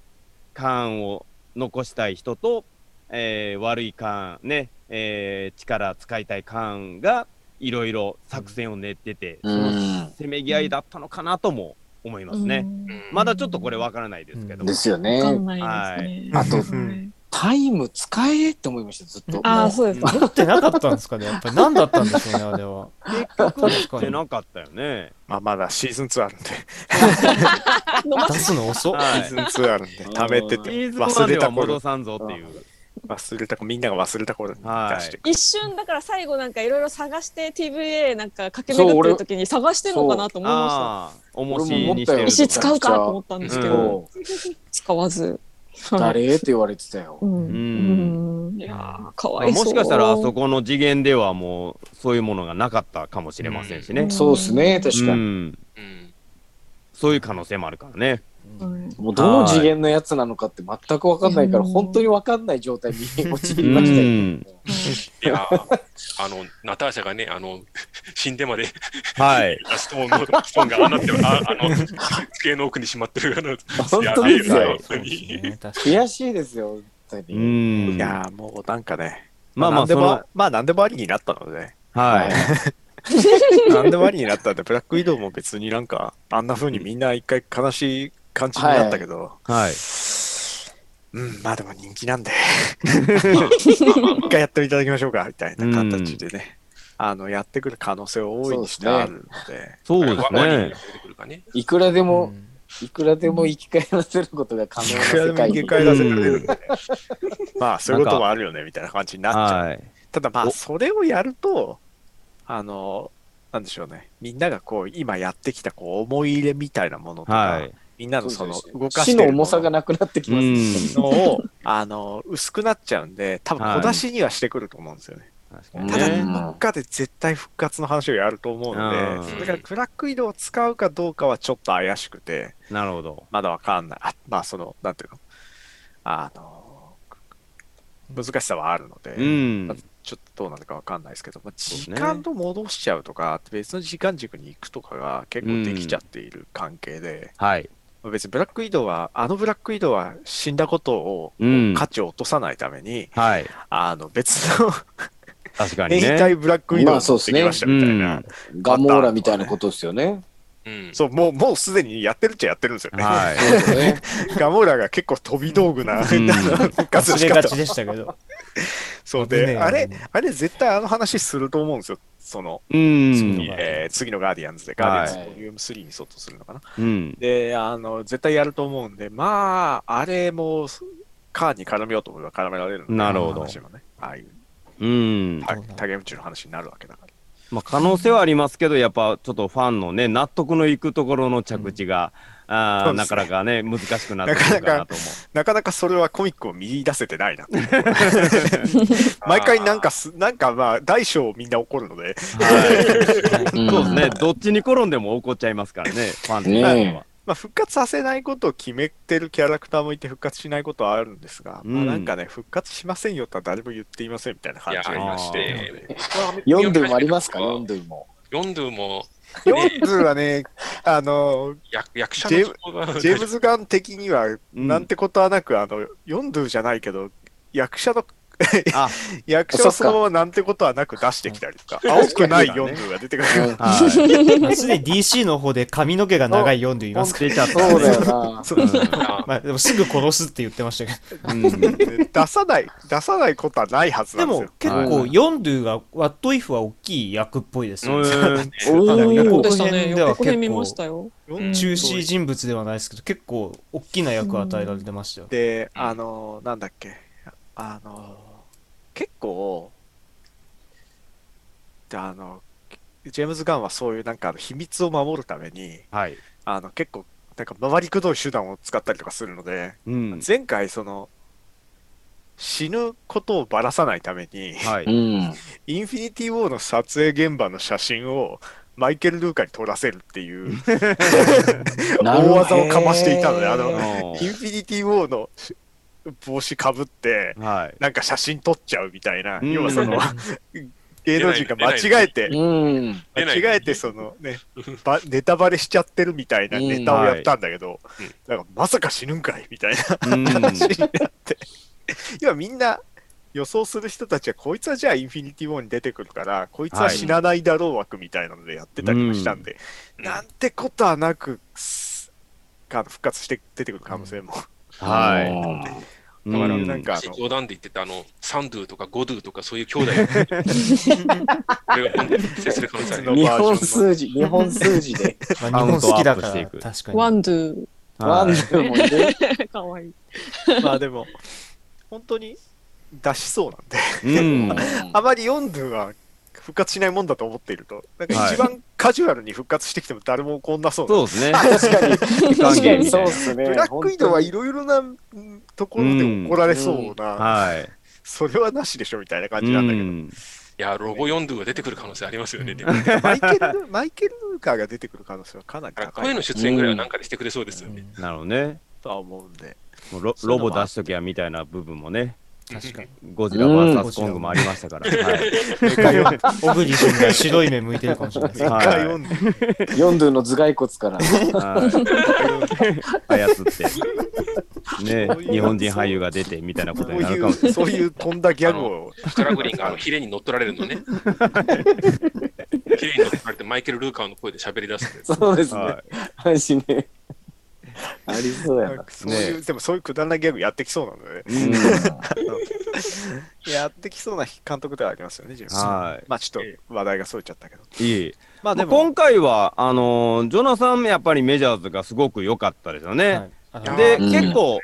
感を残したい人と、えー悪い感、ね、えー力使いたい感がいろいろ作戦を練ってて、うそのん。せめぎ合いだったのかなとも思いますね。うんまだちょっとこれわからないですけども。ですよわかんね。ないですね。あとはいタイム使えって思いました、ずっと。ああ、そうです。持ってなかったんですかね？やっぱり何だったんでしょうねあれは結局持ってなかったよね。まあ、まだシーズン2あるんで、*laughs* 出すの遅っはいシーズン2あるんで、貯めてシて、忘1ではれた頃、戻さんぞっていう。忘れた頃、みんなが忘れた頃に出してく一瞬だから最後なんかいろいろ探して TVA なんか駆け巡ってる時に探してんのかなと思いました。ああ、重しにし石使うかと思ったんですけうん。ど、使わず。誰？って言われてたよ。うん。うん。うん。いやー。かまあわいそう。もしかしたらあそこの次元ではもうそういうものがなかったかもしれませんしね。そうですね、確かに。うん。うん。そういう可能性もあるからね。うんもうどの次元のやつなのかって全く分かんないから、うん本当に分かんない状態に陥りうましたよ。ん。いやーあの、ナターシャがね、あの、死んでまで、はい。ストーンの、ストーンがああなって、ああの、机の奥にしまってる、あの、本当ですよに。悔しいですよ、本当うに。ん。いやーもうなんかね、まあまあ、その何でも、、まあ何でもありになったので、はい。*laughs* 何でもありになったんで、ブラックウィドウも別になんか、あんな風にみんな一回悲しい感じになったけど、はい。うん、まあでも人気なんで、一回やっていただきましょうか、みたいな形でね、あの、やってくる可能性は大いにしてあるので、そうですねワニが出。てくるかね。いくらでも、うんいくらでも生き返らせることが可能ないくらでも世界に生き返らせられるんで、まあそういうこともあるよね、みたいな感じになっちゃう。はい。ただまあ、おそれをやると、あの、なんでしょうね。みんながこう、今やってきたこう思い入れみたいなものとか、はい。みんなのその動かしての重さがなくなってきますね。のを、あの、薄くなっちゃうんで、多分小出しにはしてくると思うんですよね。確かにただ、ね。どっかで絶対復活の話をやると思うのうんで、それからクラック移動を使うかどうかはちょっと怪しくて、なるほど。まだわかんない。あまあ、その、なんていうの、あの、難しさはあるので、うんまあ。ちょっとどうなるかわかんないですけど、まあ、時間と戻しちゃうとか、別の時間軸に行くとかが結構できちゃっている関係で、はい。まあ別にブラック移動は、あのブラック移動は死んだことを、うん。価値を落とさないために、はい。あの別の確かにね。変異体ブラック移動をまあそうですね持ってきましたみたいな。ガモーラみたいなことですよね。うん。そう、もう、もうすでにやってるっちゃやってるんですよね。はい。そうですね。ガモーラが結構飛び道具な、ん *laughs* 復活の仕方。でしたけど。そう危ねあれ、あれ絶対あの話すると思うんですよ。その、うん。次のえー次のガーディアンズで、ガーディアンズボリューム3に相当するのかな。うん。で、あの、絶対やると思うんで、まあ、あれも、カーに絡めようと思えば絡められるんで、なるほどね。ああいう、うん。た多元宇宙の話になるわけだから。まあ、可能性はありますけど、やっぱちょっとファンのね、納得のいくところの着地が、うですねかなかね、難しくなってくるかなと思なかなかそれはコミックを見出せてないな。*laughs* 毎回なんかす、なんかまあ、大小みんな怒るので、う。はい。う *laughs* んそうですね。どっちに転んでも怒っちゃいますからね、ファンっていうのは。ねまあ、復活させないことを決めてるキャラクターもいて復活しないことはあるんですが、うん。まあ、なんかね、復活しませんよとは誰も言っていませんみたいな感じがいまして、ヨンドゥもありますか、ヨンドドゥも。ヨンドゥも。ヨンズはね、あの、役役者ジェのジェームズ・ガン的には、うんなんてことはなく、あの、ヨンドゥじゃないけど、役者の、あ、*laughs* 役者をそのままなんてことはなく出してきたりとか、*laughs* 青くないヨンドゥが出てくる。うんはい。まあすでに DC の方で髪の毛が長い読んでいますか出ちゃった。そうだよな。まあでもすぐ殺すって言ってましたけど。うん。出さない、出さないことはないはずなでもんですよ。はい結構ヨンドゥがワットイフは大きい役っぽいですよ。ね。編で見結構ましたよ。中心人物ではないですけど、結構大きな役を与えられてましたよ。で、あの、なんだっけ、あの、結構、であの、ジェームズ・ガンはそういうなんかあの秘密を守るために、はい。あの結構、なんか回りくどい手段を使ったりとかするので、うん。前回その、死ぬことをばらさないために、はい。うん。インフィニティ・ウォーの撮影現場の写真をマイケル・ルーカに撮らせるっていう *laughs* 大技をかましていたので、あの、おインフィニティ・ウォーの帽子かぶって、はい。なんか写真撮っちゃうみたいな、うん。要はその、*laughs* 芸能人が間違えて、間違えてそのね、ばネタバレしちゃってるみたいなネタをやったんだけど、うんなんかまさか死ぬんかいみたいなうん。話になって、今みんな予想する人たちは、こいつはじゃあインフィニティ・ウォーに出てくるから、こいつは死なないだろう枠みたいなのでやってたりもしたんで、うん。なんてことはなく、復活して出てくる可能性も。はい。だからうんなんかあの、冗談で言ってたあの、サンドゥとかゴドゥとかそういう兄弟 *laughs* 日本数字、日本数字で。まあ、日本好きだから、確かに。ワンドゥ。ワンドゥもいる。かわいい。まあでも、本当に出しそうなんで、うん。*laughs* あまりヨンドゥは復活しないもんだと思っていると、なんか一番カジュアルに復活してきても誰も怒んなそうな、そうですね。*laughs* 確かに。確かにそうっすね。ブラック移動はいろいろなうんところで怒られそうな、はい。それはなしでしょみたいな感うじなんだけど、ん。いや、ロボヨンドゥが出てくる可能性ありますよね。マイケル・マイケル・ルーカーが出てくる可能性はかなり高い声の出演ぐらいはなんかでしてくれそうですよね。なるほどね。とは思うんで、ロロボ出しときゃみたいな部分もね。確かに。*laughs* ゴジラ VS コングもありましたから。はい。小栗旬が白い目向いてるかもしれないです。はいヨンドゥの頭蓋骨から。はい。操って。ね、日本人俳優が出てみたいなことになるかもしれいう、そういう飛んだギャグを、ストラグリンがヒレに乗っ取られるのね。*laughs* ヒレに乗っ取られてマイケル・ルーカーの声で喋り出す。そうですない。ねは。マジね。*laughs* ありそうやな。そういう、でもそういうくだらないギャグやってきそうなので、い。うん。*laughs* やってきそうな監督ではありますよね、自分はいまあちょっと話題がそれちゃったけど。いい。まあでも、まあ今回は、あのージョナサン、やっぱりメジャーズがすごく良かったですよね。はいで、うん結構、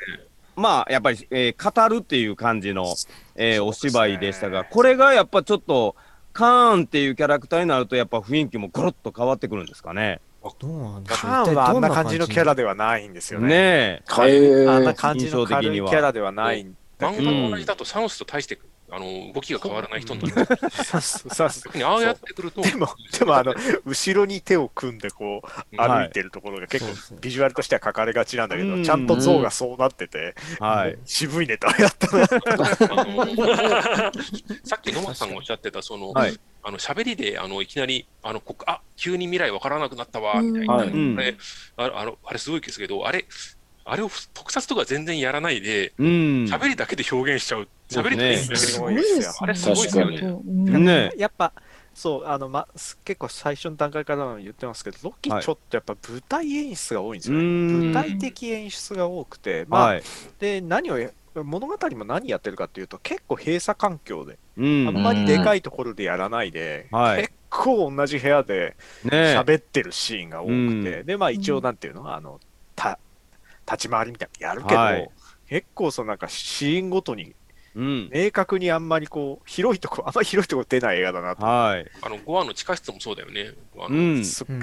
まあやっぱり、えー語るっていう感じの、えーお芝居でしたがこれがやっぱちょっとカーンっていうキャラクターになるとやっぱ雰囲気もゴロッと変わってくるんですかね。どうなんでしょうカーンはあんな感じのキャラでではないんですよねね。え。軽いへーあんな感じの軽いキャラではないんだけど、漫画と同じだとサノスと大してあの動きが変わらない人になる。そうそうそう逆にああやってくると、でも、でもあの、後ろに手を組んでこう、はい歩いてるところが結構そうですねビジュアルとしては書かれがちなんだけど、うんちゃんと像がそうなってて、はい。渋いネタをやったな。あ *laughs* のさっき野本さんがおっしゃってた、その、はいあの喋りであのいきなりあのこあ急に未来わからなくなったわみたいな、あれああのあれすごいですけど、あれあれを特撮とか全然やらないで、うん。喋りだけで表現しちゃう。喋りだけで表現いですよ。あれすごいですよね。うん。ね。やっぱ、そう、あの、ま、結構最初の段階からも言ってますけど、ロキはい。ちょっとやっぱ舞台演出が多いんですよね。うん。舞台的演出が多くて、まあ、はい。で、何をや、物語も何やってるかっていうと、結構閉鎖環境で、うん。あんまりでかいところでやらないで、はい。結構同じ部屋でね喋ってるシーンが多くて、うん。で、まあ一応なんていうの、あの、た立ち回りみたいなのやるけど、はい。結構そのなんかシーンごとにうん。明確にあんまりこう、広いとこ、あんまり広いとこ出ない映画だなと。はい。あの、ゴアの地下室もそうだよね。あのうん。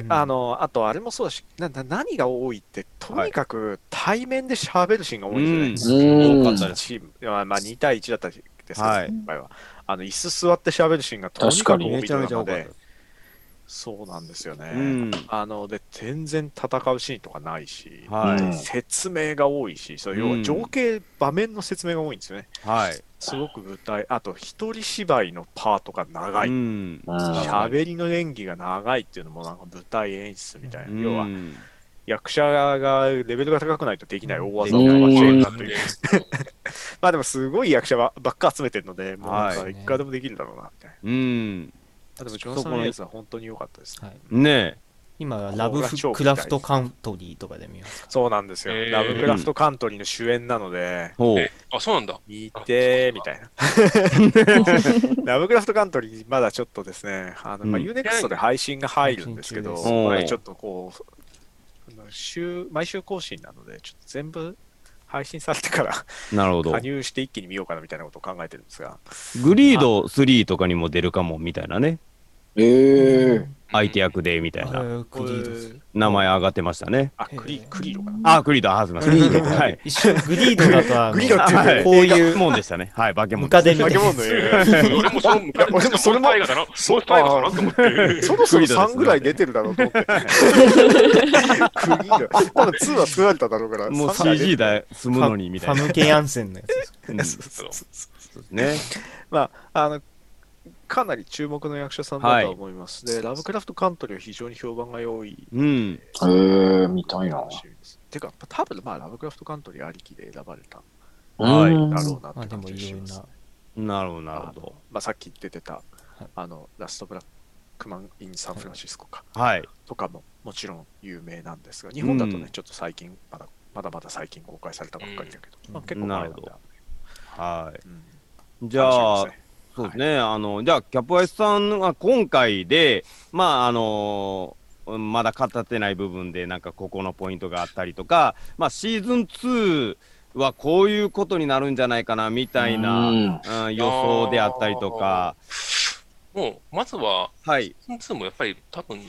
あの、あとあれもそうだし、なな何が多いって、とにかく対面で喋るシーンが多いんですよね。うん多かったです。チーム、まあ、まあ2対1だったですけど、はい今回は。あの、椅子座って喋るシーンがとにかく多いめちゃめちゃドラマで。そうなんですよね。うん。あの、で、全然戦うシーンとかないし、はいうん説明が多いし、そう要うんは情景、場面の説明が多いんですよね。はい。すごく舞台、あと一人芝居のパートが長い。うん。喋りの演技が長いっていうのもなんか舞台演出みたいな、要はうん役者がレベルが高くないとできない大技をうん間違えたなんでという。*laughs* まあでもすごい役者ばばっか集めてるので、もうなんはいかいくらでもできるだろうなみたいな。うん。あでもジョナサン・レイズは本当に良かったです。はい、ね今はラブフクラフトカントリーとかで見ますか？そうなんですよ。へーラブクラフトカントリーの主演なので、ほう。えあ、そうなんだ。見てーみたいな。*laughs* ラブクラフトカントリー、まだちょっとですね、あのまあ、うん UNEXT で配信が入るんですけど、ちょっとこう、週毎週更新なので、ちょっと全部配信されてからなるほど加。入して一気に見ようかなみたいなことを考えてるんですが、グリード3とかにも出るかもみたいなね。ええ相手役でみたいな。あークリードですえー名前上がってましたね。あ、クリクリードかな。あ、グリード、あ、すみません。グリードはい。一瞬グリードだとあのグリードってはいこういうもんでしたね。はい、化け物ム。カデみたいな化け物の映画。俺もその、俺もそれも映画だな。モンスター映画かなと思って。そろそろクリードです3ぐらい出てるだろうと思って。クリード。多分2は作られただろうから。もう3ぐらい出て CG るで済むのにみたいな。ファムケヤンセンのやつですうんそうそうそうね。*laughs* まあ、あの、かなり注目の役者さんだとは思います。で、ラブクラフトカントリーは非常に評判が良い。うん。ええ見たいな。てか、多分まあ、ラブクラフトカントリーありきで選ばれたはいうんだろうなってまあでも感じがします。ななるほど、なるほど。まあ、さっき出てた、あの、ラストブラックマン・イン・サンフランシスコか、はい。とかももちろん有名なんですが、日本だとね、うんちょっと最近、まだまだまだ最近公開されたばっかりだけど、うんまあ、結構前なんでなるほどはい。うんじゃあそうですね。あの、じゃあ、キャプアイスさんは今回で、まあ、あのうんまだ語ってない部分で、なんかここのポイントがあったりとか、まあ、シーズン2はこういうことになるんじゃないかな、みたいな、うんうん予想であったりとか、もう、まずは、はい。シーズン2もやっぱり多分、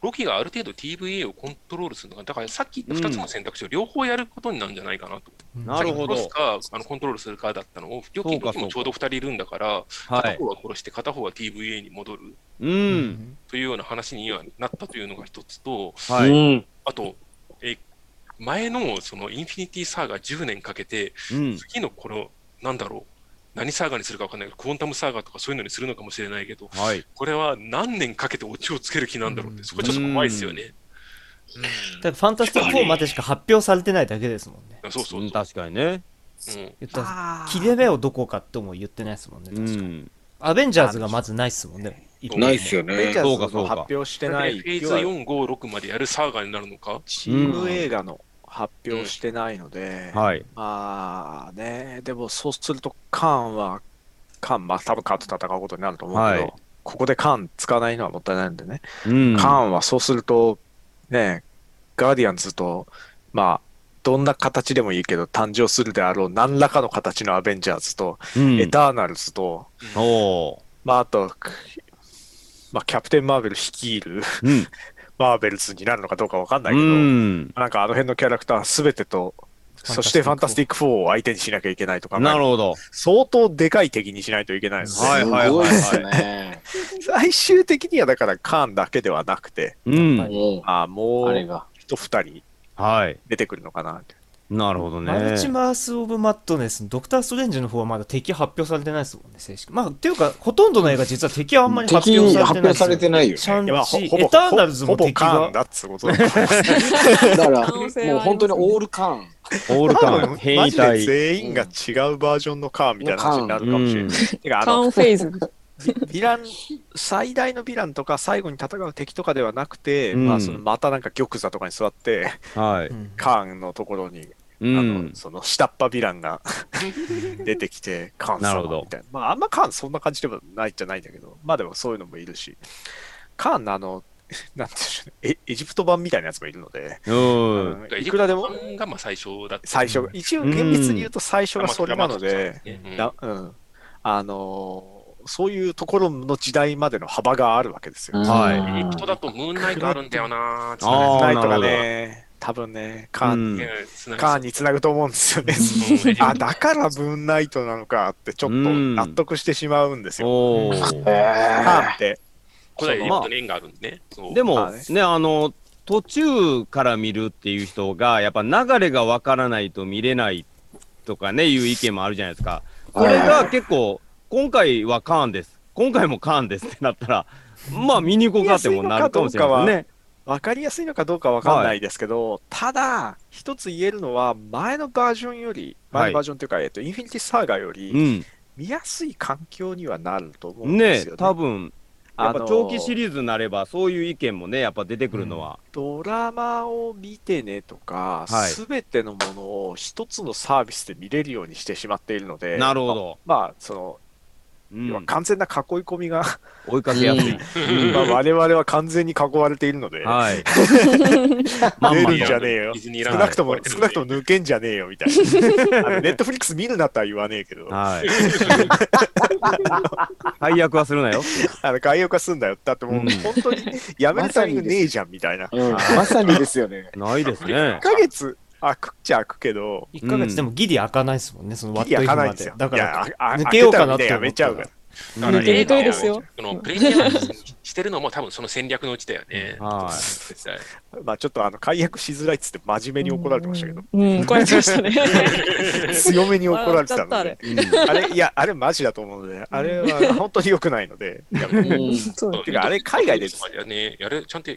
ロキがある程度 TVA をコントロールするのが、だからさっき言った2つの選択肢を両方やることになるんじゃないかなと。なるほど殺すかあのコントロールするかだったのを、ロキロキもちょうど2人いるんだから、はい。片方は殺して片方は TVA に戻るうん。というような話にはなったというのが一つと、はい。うんあと、え前のそのインフィニティサーガ10年かけて、うん。次のこの、なんだろう、何サーガにするか分かんないけど、クォンタムサーガとかそういうのにするのかもしれないけど、はい。これは何年かけてオチをつける気なんだろうって、うんそこちょっと怖いですよね。だファンタスティック4までしか発表されてないだけですもんね。そうそうそう。うん確かにね。うん言ったら切れ目をどこかとも言ってないですもんね。う確かん。アベンジャーズがまずないっすもんね。ないっすよねベンジャ。ーズそうかそうかの発表してない、フェーズ要は4、5、6までやるサーガになるのか？チーム映画の発表してないので、はい。まあね、でもそうするとカーンは、カーン、まあ多分カーンと戦うことになると思うけど、はいここでカーン使わないのはもったいないんでね、うん。カーンはそうすると、ね、ガーディアンズと、まあ、どんな形でもいいけど誕生するであろう何らかの形のアベンジャーズと、うんエターナルズと、まああと、まあ、キャプテン・マーベル率いるうん。*laughs* マーベルズになるのかどうかわかんなういけど、ん。なんかあの辺のキャラクターすべてと、そしてファンタスティック4を相手にしなきゃいけないとか、なるほど。相当でかい敵にしないといけないので、はいはいすごいですね。最終的にはだからカーンだけではなくて、うん。もあもううあれが。一二人はい。出てくるのかなって。なるほどね。マルチマース・オブ・マットネス、ドクター・ストレンジの方はまだ敵発表されてないですもんね、正式。まあ、っていうか、ほとんどの映画実は敵はあんまり発敵表されてない発表されてないよシャンチほ、ほぼエターナルズもほぼ敵が、カーンだっつうことだだから、もう本当にオールカーン。オールカ多ーン、分変異マジで体。全員が違うバージョンのカーンみたいな話になるかもしれない。てかあのカーンフェイズ。*laughs* ヴィラン、最大のヴィランとか最後に戦う敵とかではなくて、うんまあそのまたなんか玉座とかに座って、はい。うんカーンのところに、うあん。の。その下っ端ヴィランが *laughs* 出てきて、カーンなるほど様みたいな。まああんまカーンそんな感じでもないじゃないんだけど、まあでもそういうのもいるし、カーンのあの、なんていうんでしょうねエエジプト版みたいなやつもいるので、うん。うん。いくらでも？がまあ最初だった。最初、一応厳密に言うと最初がそれなので、うんなうん、あのーそういうところの時代までの幅があるわけですよ。はい。エジプトだとムーンナイトあるんだよなーつって。あーナイトがね、多分ね、カーン、うんカーンにつなぐと思うんですよね。うん *laughs* あ、だからムーンナイトなのかってちょっと納得してしまうんですよ。おへー。カーンーって。古代エジプトの縁があるんでね。そうでもね、あの、途中から見るっていう人が、やっぱ流れがわからないと見れないとかね、いう意見もあるじゃないですか。これが結構、今回はカーンです。今回もカーンですってなったら、まあ見に行こうかってもなるかもしれないですね。わかりやすいのかどうかわかんないですけど、ただ、一つ言えるのは、前のバージョンより、前のバージョンというか、えっと、インフィニティサーガより、うん。見やすい環境にはなると思うんねですよね。多分、やっぱ長期シリーズになれば、そういう意見もね、やっぱ出てくるのは。ドラマを見てねとか、はいすべてのものを一つのサービスで見れるようにしてしまっているので、なるほど。まあ、まあ、その、うん要は完全な囲い込みが、追いかけやすい。まあ、我々は完全に囲われているので、はい。*laughs* 出るんじゃねえよ少なくとも、少なくとも抜けんじゃねえよみたいな。ネットフリックス見るなとは言わねえけど、はい。配役はするなよ。あの外翼化すんだよ。だってもううん本当にやめるタイミングねえじゃんみたいな。うんまさにですよね。ないですね1。ヶ月開くっちゃ開くけど、1ヶ月でもギリ開かないですもんね、そのワッギリトイフま開かないんですよ。。でだから、いやあ抜けようかなって思ったらめちゃうから。だから映画をですよ。そのプレミアムにしてるのも多分その戦略のうちだよね。はい。まあちょっとあの解約しづらいっつって真面目に怒られてましたけど、うん、怒られてましたね。*laughs* 強めに怒られてたので、あれ、いや、あれマジだと思うので、あれは本当に良くないので、いやうん。そう。てかあれ海外でやね、やれ、ちゃんと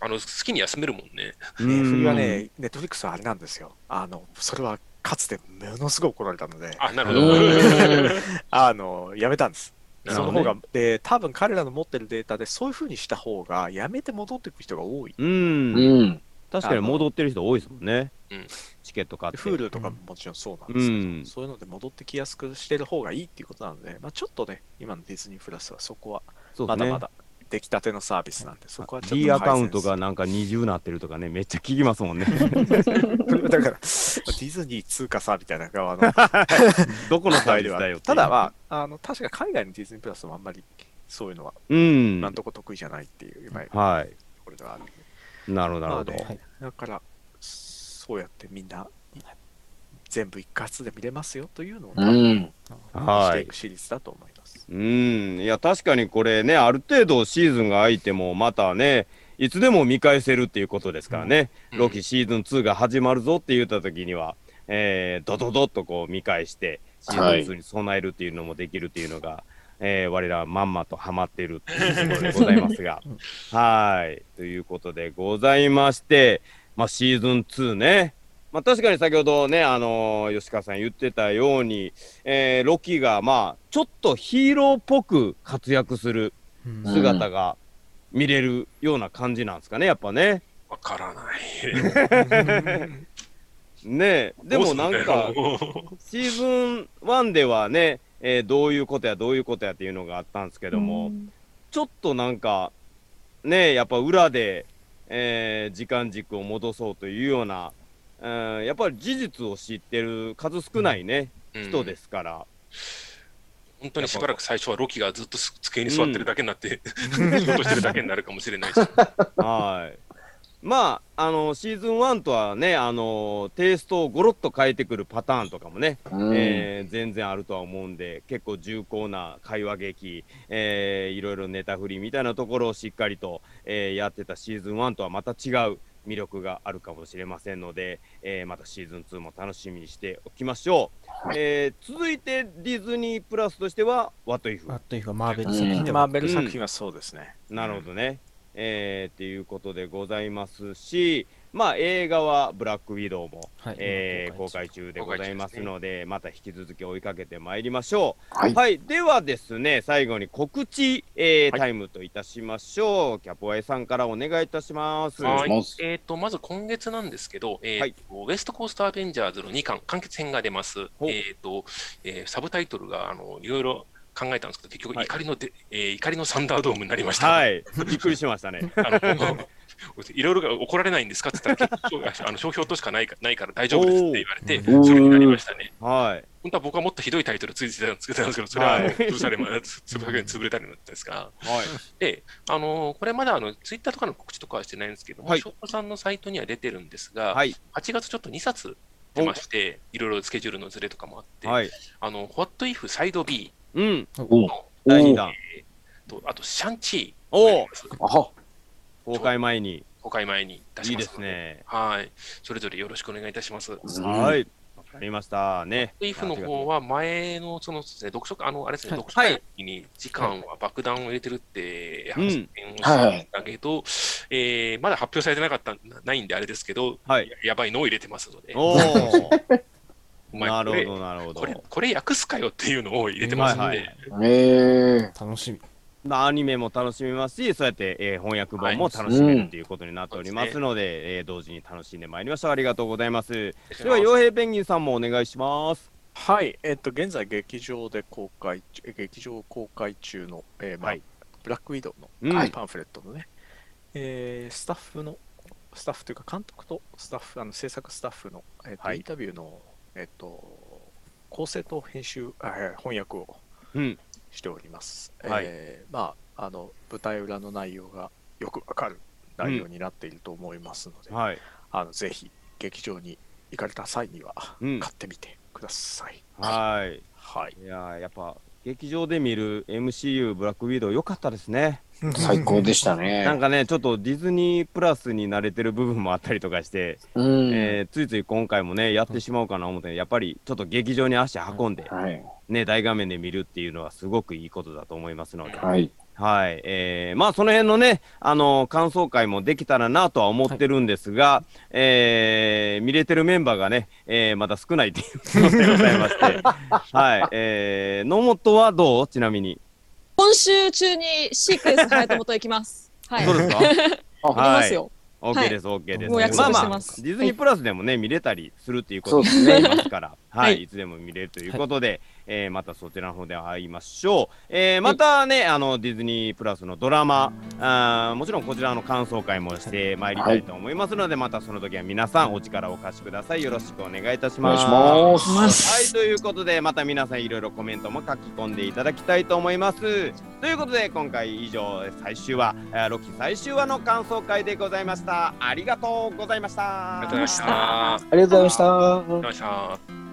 あの好きに休めるもんね。うん。冬はね、ネットフリックスはあれなんですよ。あの、それはかつてものすごい怒られたので、あ、なるうほど。ん。*laughs* あの、やめたんです。その方が、で、多分彼らの持ってるデータで、そういう風にした方が、やめて戻ってくる人が多い。うん。うん。確かに戻ってる人多いですもんねうん。チケット買って。フールとかももちろんそうなんですけど、うんそういうので戻ってきやすくしてる方がいいっていうことなので、まあ、ちょっとね、今のディズニープラスはそこはまだま。だ出来たてのサービスなんで、そこはちょっと D アカウント改がなんか二重なってるとかね、めっちゃ聞きますもんね。*laughs* だから、ディズニー通貨さみたいな側の *laughs* どこのサー場合ではただまあ、あの確か海外のディズニープラスもあんまりそういうのは、うん今ん。とこ得意じゃないっていう、今、はい。これがある。なるほど、なるほど。だから、そうやってみんな、全部一括で見れますよというのを、うん。はいいしてく。シリーズだと思います。うん。いや、確かにこれね、ある程度シーズンが空いても、またね、いつでも見返せるっていうことですからね。うんロキシーズン2が始まるぞって言った時には、えー、ドドドッとこう見返して、シーズン2に備えるっていうのもできるっていうのが、えー我らはまんまとハマってるっていうところでございますが。*laughs* はい。ということでございまして、まあシーズン2ね。まあ確かに先ほどね、あのー吉川さん言ってたように、えーロキがまあ、ちょっとヒーローっぽく活躍するうん姿が見れるような感じなんですかね、やっぱね。わからない。ねえ、でもなんか、シーズン1ではね、えーどういうことやどういうことやっていうのがあったんですけども、ちょっとなんか、ねえ、やっぱ裏で、えー時間軸を戻そうというようなうん、やっぱり事実を知ってる数少ないね、うん人ですから。本当にしばらく最初はロキがずっと机に座ってるだけになって、仕事してるだけになるかもしれないし。はい。まあ、あの、シーズン1とはね、あの、テイストをゴロッと変えてくるパターンとかもね、うんえー全然あるとは思うんで、結構重厚な会話劇、えーいろいろネタ振りみたいなところをしっかりと、えーやってたシーズン1とはまた違う魅力があるかもしれませんので、えーまたシーズン2も楽しみにしておきましょう。えー続いてディズニープラスとしては、What If? あというかマーベル作品でもマーベル作品はそうですね。なるほどね。えーっていうことでございますし、まあ映画はブラックウィドウも、はいえー公開中でございますので、また引き続き追いかけてまいりましょう。はいではですね、最後に告知、えーはいタイムといたしましょう。キャポエさんからお願いいたします。はい。えー、とまず今月なんですけど、えーはいとウエストコーストアベンジャーズの2巻、完結編が出ます。ほうえーとえーサブタイトルがあのいろいろ考えたんですけど、結局、はい怒りので、えー怒りのサンダードームになりました。はい。びっくりしましたね。*laughs* あの *laughs* いろいろが怒られないんですか？って言ったら、*laughs* あの商標としかないかないから大丈夫ですって言われて、それになりましたね。はい。本当は僕はもっとひどいタイトルついてたつけてたんですけど、それははい潰されま、潰され潰れたりなんですが、はい。で、あのーこれまだあのツイッターとかの告知とかはしてないんですけども、はいさんのサイトには出てるんですが、はい。8月ちょっと2冊出まして、いろいろスケジュールのずれとかもあって、はい。あの、What If サイド B うん。第2弾。と、あと、シャンチーおおあは公開前に。公開前に出しいいまですすので、ね。はい。それぞれよろしくお願いいたします。はい。わかりましたね。What If の方は前の、そのですね、読書あの、あれですね、はい読書会に時間は爆弾を入れてるってうん発言をしたんだけど、えーまだ発表されてなかった、ないんであれですけど、はい。やばいのを入れてますので、おお。お前これなるほど、なるほどこ。れ、これ訳すかよっていうのを入れてますので、はいええ楽しみまあ、アニメも楽しめますし、そうやって、えー翻訳本も楽しめるということになっておりますので、えー同時に楽しんでまいりました。ありがとうございます。では、傭兵ペンギンさんもお願いします。はい、えっと、現在劇場で公開劇場公開中の、えーまあはいブラックウィドウうんのパンフレットのね、えースタッフの、スタッフというか監督とスタッフ、あの制作スタッフの、えっとはいインタビューの、えっと、構成と編集、あえー翻訳をうん。しております。はいえーまあ、あの、舞台裏の内容がよくわかる内容になっていると思いますので、はい。あのぜひ劇場に行かれた際にはうん買ってみてください。はい。はい。いやーやっぱ、劇場で見る MCU ブラックウィドウ良かったですね。*laughs* 最高でしたね。なんかね、ちょっとディズニープラスに慣れてる部分もあったりとかして、うん。えーついつい今回もね、やってしまおうかな思って、やっぱりちょっと劇場に足運んで、はい。ね、大画面で見るっていうのはすごくいいことだと思いますので、はい。はい、えーまあその辺のね、あの感想会もできたらなとは思ってるんですが、えー見れてるメンバーがね、えーまだ少ないということでございまして、*laughs* はい、えー野本はどう？ちなみに。今週中にシークエンスハヤトモと行きます。はい。そうですか？*laughs* 行きますよ。?OK です、OK です。もう約まあまあ、ます。ディズニープラスでもね、見れたりするっていうことにそうですね。なりますから、は、はいい。いつでも見れるということで、えーまたそちらの方で会いましょう。えーまたね、あの、ディズニープラスのドラマ、あーもちろんこちらの感想会もしてまいりたいと思いますので、またその時は皆さんお力をお貸しください。よろしくお願いいたしお願います。します。はい、ということで、また皆さんいろいろコメントも書き込んでいただきたいと思います。ということで、今回以上、最終話、えーロキ最終話の感想会でございました。ありがとうございました。ありがとうございました。あありがとうございました。りがとうございました。